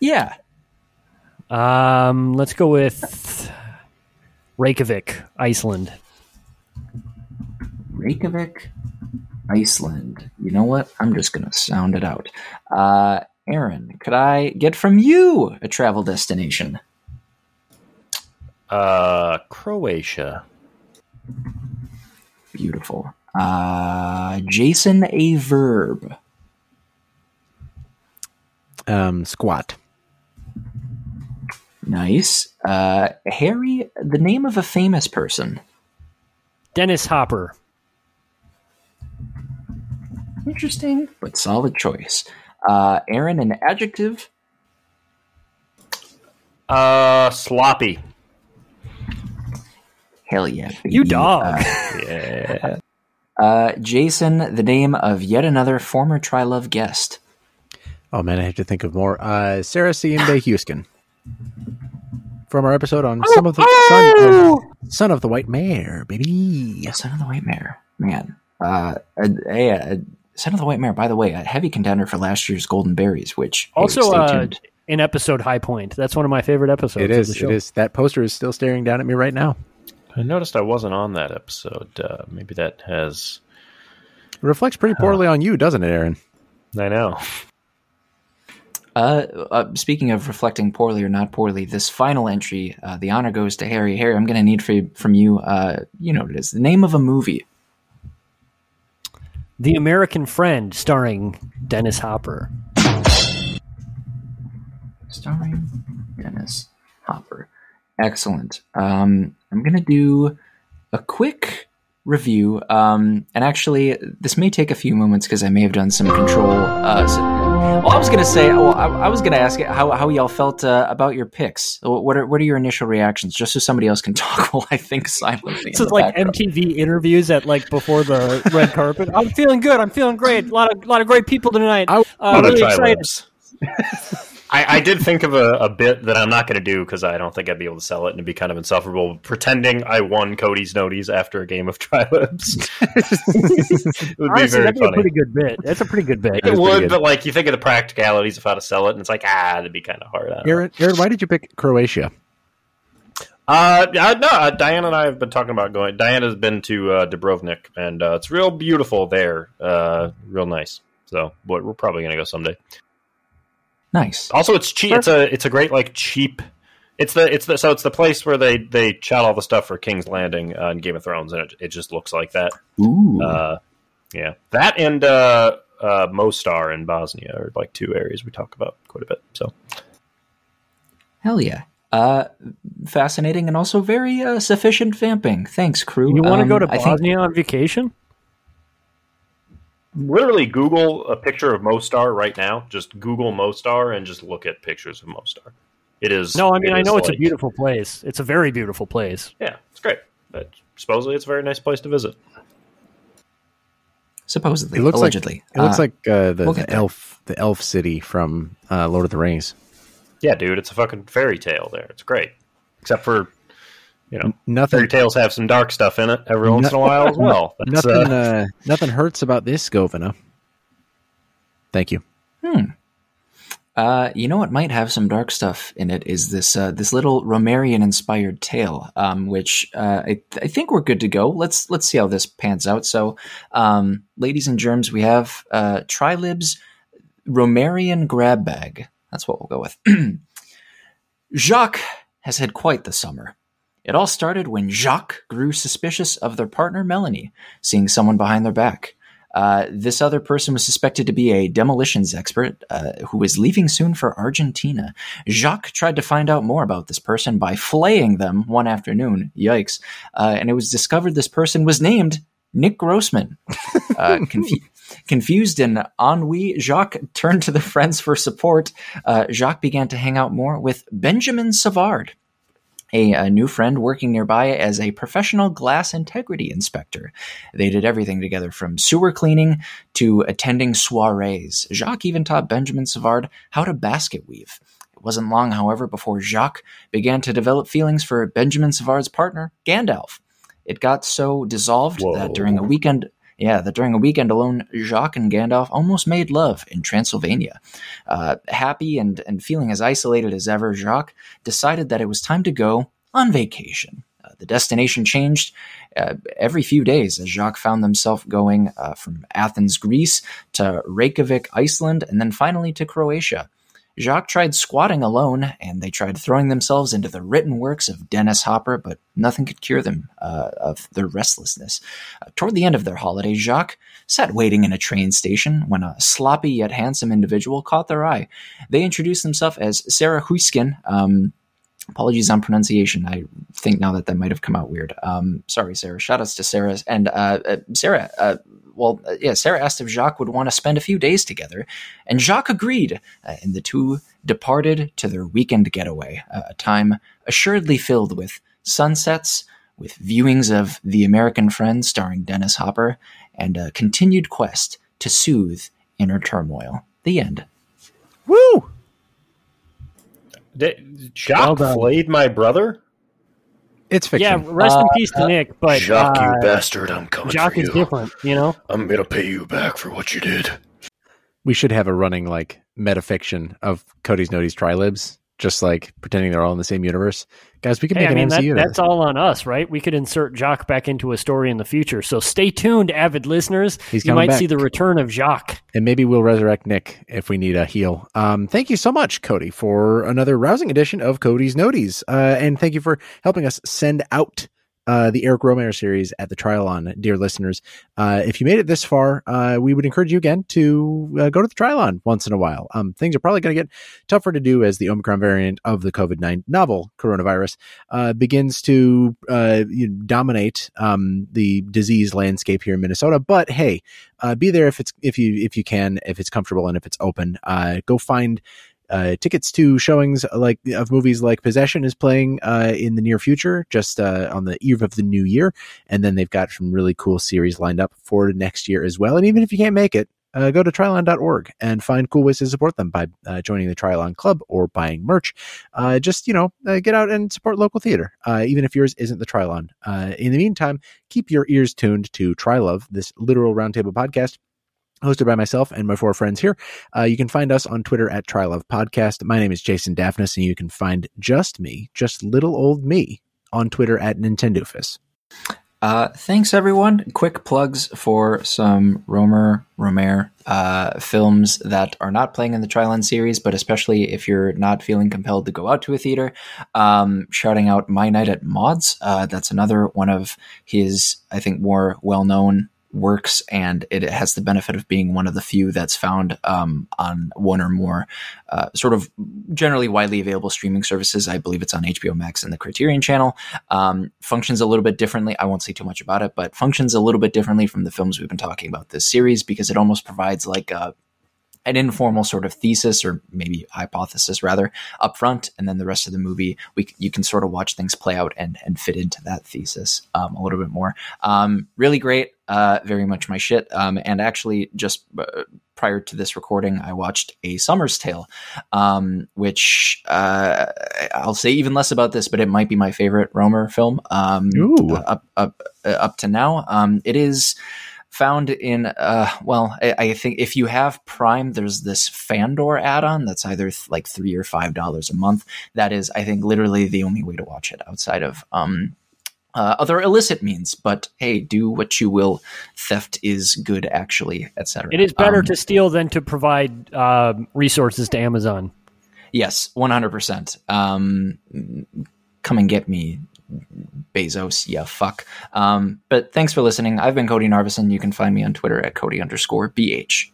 Yeah, Um, let's go with Reykjavik, Iceland. Reykjavik, Iceland. You know what? I'm just gonna sound it out. Uh, Aaron, could I get from you a travel destination? Uh, Croatia. Beautiful. Uh, Jason, a verb. Um, squat. Nice. Uh, Harry, the name of a famous person. Dennis Hopper. Interesting, but solid choice. Uh, Aaron, an adjective. Uh, sloppy. Hell yeah. You baby. dog. *laughs* Yeah. Uh, *laughs* uh, Jason, the name of yet another former Trylove guest. Oh man, I have to think of more. Uh, Sarah C. and Bay Houston from our episode on some of the son of, son of the White Mare, baby. Son of the White Mare. Man. Uh, uh, hey, uh, Son of the White Mare, by the way, a heavy contender for last year's Golden Berries, which hey, Also, stay uh, an episode high point. That's one of my favorite episodes. It of is. the show. It is. That poster is still staring down at me right now. I noticed I wasn't on that episode. Uh, maybe that has. It reflects pretty poorly on you, doesn't it, Aaron? I know. Uh, uh, speaking of reflecting poorly or not poorly, this final entry, uh, the honor goes to Harry. Harry, I'm going to need for, from you, uh, you know what it is, the name of a movie. The American Friend, starring Dennis Hopper. Starring Dennis Hopper. Excellent. Um, I'm going to do a quick review. Um, and actually, this may take a few moments because I may have done some control. Uh, so, well, I was going to say, well, I, I was going to ask how, how y'all felt uh, about your picks. What are what are your initial reactions? Just so somebody else can *laughs* talk while I think silently. This is like background. MTV interviews at like before the red carpet. I'm feeling good. I'm feeling great. A lot of lot of great people tonight. I- Uh, really excited. *laughs* lips. I, I did think of a, a bit that I'm not going to do because I don't think I'd be able to sell it and it'd be kind of insufferable. Pretending I won Cody's Noties after a game of Trilibs. *laughs* it would be very that'd be a funny. pretty good bit. That's a pretty good bit. It, pretty would, but like you think of the practicalities of how to sell it, and it's like ah, that'd be kind of hard. I don't. Aaron, Aaron, why did you pick Croatia? Uh, no, uh, Diana and I have been talking about going. Diana's been to uh, Dubrovnik, and uh, it's real beautiful there. Uh, real nice. So, but we're probably gonna go someday. Nice. Also, it's cheap. It's a it's a great like cheap. It's the it's the so it's the place where they they shot all the stuff for King's Landing uh, in Game of Thrones, and it, it just looks like that. Ooh. Uh, yeah, that and uh, uh, Mostar in Bosnia are like two areas we talk about quite a bit. So Hell yeah. Uh, fascinating and also very uh, sufficient vamping. Thanks, crew. You want to Um, go to I think- Bosnia on vacation? Literally Google a picture of Mostar right now. Just Google Mostar and just look at pictures of Mostar. It is. No, I mean I is know it's a beautiful place. It's a very beautiful place. Yeah, it's great. But supposedly, it's a very nice place to visit. supposedly, It looks allegedly. It looks Uh, like uh, the, we'll the elf, the elf city from uh, Lord of the Rings. Yeah, dude, it's a fucking fairy tale there. It's great, except for you know, Nothing, fairy tales have some dark stuff in it every once in a while as *laughs* well. That's, nothing, uh, uh, nothing hurts about this Govina. Thank you. Uh, you know what might have some dark stuff in it is this uh, this little Rohmerian inspired tale, um, which uh, I, I think we're good to go. Let's let's see how this pans out. So, um, ladies and germs, we have uh, Trilib's Rohmerian grab bag. That's what we'll go with. *clears throat* Jacques has had quite the summer. It all started when Jacques grew suspicious of their partner Melanie, seeing someone behind their back. Uh, this other person was suspected to be a demolitions expert uh, who was leaving soon for Argentina. Jacques tried to find out more about this person by flaying them one afternoon. Yikes. Uh, and it was discovered this person was named Nick Grossman. *laughs* Uh, confu- confused and ennui, Jacques turned to the friends for support. Uh, Jacques began to hang out more with Benjamin Savard a, a new friend working nearby as a professional glass integrity inspector. They did everything together from sewer cleaning to attending soirees. Jacques even taught Benjamin Savard how to basket weave. It wasn't long, however, before Jacques began to develop feelings for Benjamin Savard's partner, Gandalf. It got so dissolved Whoa. that during a weekend, yeah, that during a weekend alone, Jacques and Gandalf almost made love in Transylvania. Uh, happy and, and feeling as isolated as ever, Jacques decided that it was time to go on vacation. Uh, the destination changed uh, every few days as Jacques found himself going uh, from Athens, Greece, to Reykjavik, Iceland, and then finally to Croatia. Jacques tried squatting alone, and they tried throwing themselves into the written works of Dennis Hopper, but nothing could cure them uh, of their restlessness. Uh, toward the end of their holiday, Jacques sat waiting in a train station when a sloppy yet handsome individual caught their eye. They introduced themselves as Sarah Huiskin. Um, apologies on pronunciation. I think now that that might have come out weird. Um, sorry, Sarah. Shout outs to Sarah. And uh, uh, Sarah, uh, well, uh, yeah, Sarah asked if Jacques would want to spend a few days together, and Jacques agreed, uh, and the two departed to their weekend getaway, uh, a time assuredly filled with sunsets, with viewings of The American Friend starring Dennis Hopper, and a continued quest to soothe inner turmoil. The end. Woo! Did, Jacques Well done. flayed my brother. It's fiction. Yeah, fiction. rest in Uh, peace to Nick. But Jacques, uh, you bastard! I'm coming Jacques for is you. different, you know. I'm gonna pay you back for what you did. we should have a running like metafiction of Cody's Noties Trilibs just like pretending they're all in the same universe. Guys, we can Hey, make I mean, an that, MCU. to that's all on us, right? We could insert Jacques back into a story in the future. So stay tuned, avid listeners. He's you might see the return of Jacques. and maybe we'll resurrect Nick if we need a heal. Um, thank you so much, Cody, for another rousing edition of Cody's Noties. Uh, and thank you for helping us send out uh, the Éric Rohmer series at the Trylon, dear listeners. Uh, if you made it this far, uh, we would encourage you again to uh, go to the Trylon once in a while. Um, things are probably going to get tougher to do as the Omicron variant of the COVID 9 novel coronavirus uh, begins to uh, you know, dominate um, the disease landscape here in Minnesota. But hey, be there if it's if you if you can if it's comfortable and if it's open. Go find uh, tickets to showings like of movies like Possession is playing uh, in the near future, just uh, on the eve of the new year, and then they've got some really cool series lined up for next year as well. And even if you can't make it. Uh, go to trylon.org and find cool ways to support them by uh, joining the Trylon Club or buying merch. Uh, just, you know, uh, get out and support local theater, uh, even if yours isn't the Trylon. Uh, in the meantime, keep your ears tuned to Trylove, this literal roundtable podcast hosted by myself and my four friends here. Uh, you can find us on Twitter at Trylove Podcast. My name is Jason Daphnis, and you can find just me, just little old me, on Twitter at Nintendoofus. Uh, thanks, everyone. Quick plugs for some Rohmer, Rohmer uh, films that are not playing in the Trylon series, but especially if you're not feeling compelled to go out to a theater. Um, shouting out My Night at Maud's. Uh, that's another one of his, I think, more well known works, and it has the benefit of being one of the few that's found um, on one or more uh, sort of generally widely available streaming services. I believe it's on HBO Max and the Criterion channel. Um, functions a little bit differently. I won't say too much about it, but functions a little bit differently from the films we've been talking about this series because it almost provides like a an informal sort of thesis or maybe hypothesis rather up front and then the rest of the movie we you can sort of watch things play out and and fit into that thesis um, a little bit more. Um, really great uh, very much my shit. Um, and actually just uh, prior to this recording i watched a summer's tale um, which uh, i'll say even less about this but it might be my favorite Rohmer film um, up, up, uh, up to now. Um, it is found in uh well I, I think if you have prime there's this fandor add-on that's either th- like three or five dollars a month that is i think literally the only way to watch it outside of um uh, other illicit means but hey do what you will theft is good actually etc It is better Um, to steal than to provide uh, resources to Amazon. Yes, one hundred percent. Um, come and get me, Bezos. Yeah, fuck. Um, but thanks for listening. I've been Cody Narvison. You can find me on Twitter at Cody underscore bh.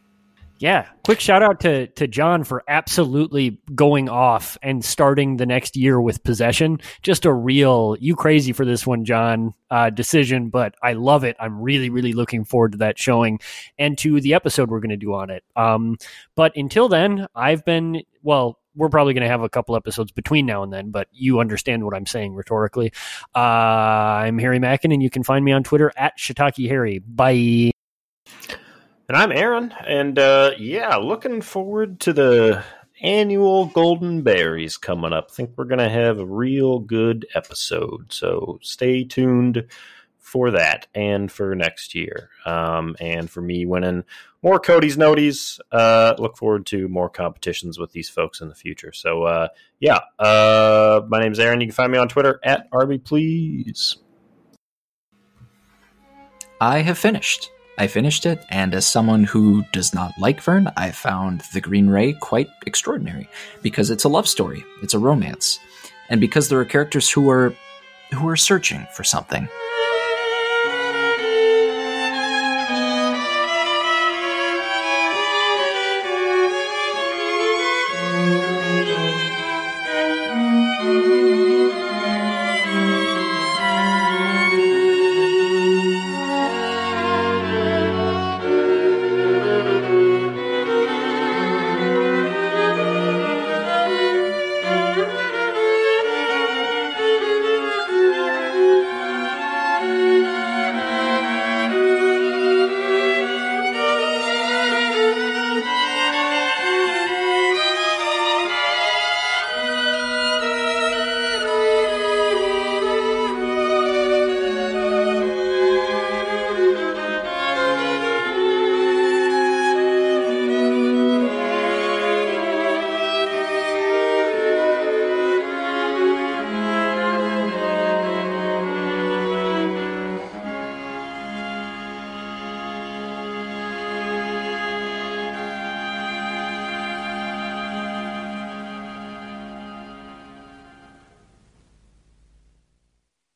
Yeah. Quick shout out to to John for absolutely going off and starting the next year with possession. Just a real you crazy for this one, John, uh, decision, but I love it. I'm really, really looking forward to that showing and to the episode we're gonna do on it. Um, but until then, I've been well, we're probably going to have a couple episodes between now and then, but you understand what I'm saying rhetorically. Uh, I'm Harry Mackin, and you can find me on Twitter at Shiitake Harry. Bye. And I'm Aaron, and uh, yeah, looking forward to the annual Golden Berries coming up. I think we're going to have a real good episode, so stay tuned for that and for next year. Um, and for me winning more Cody's Noties, uh, look forward to more competitions with these folks in the future. So, uh, yeah, uh, my name's Aaron. You can find me on Twitter at Arby Please. I have finished. I finished it, and as someone who does not like Verne, I found The Green Ray quite extraordinary because it's a love story, it's a romance, and because there are characters who are who are searching for something.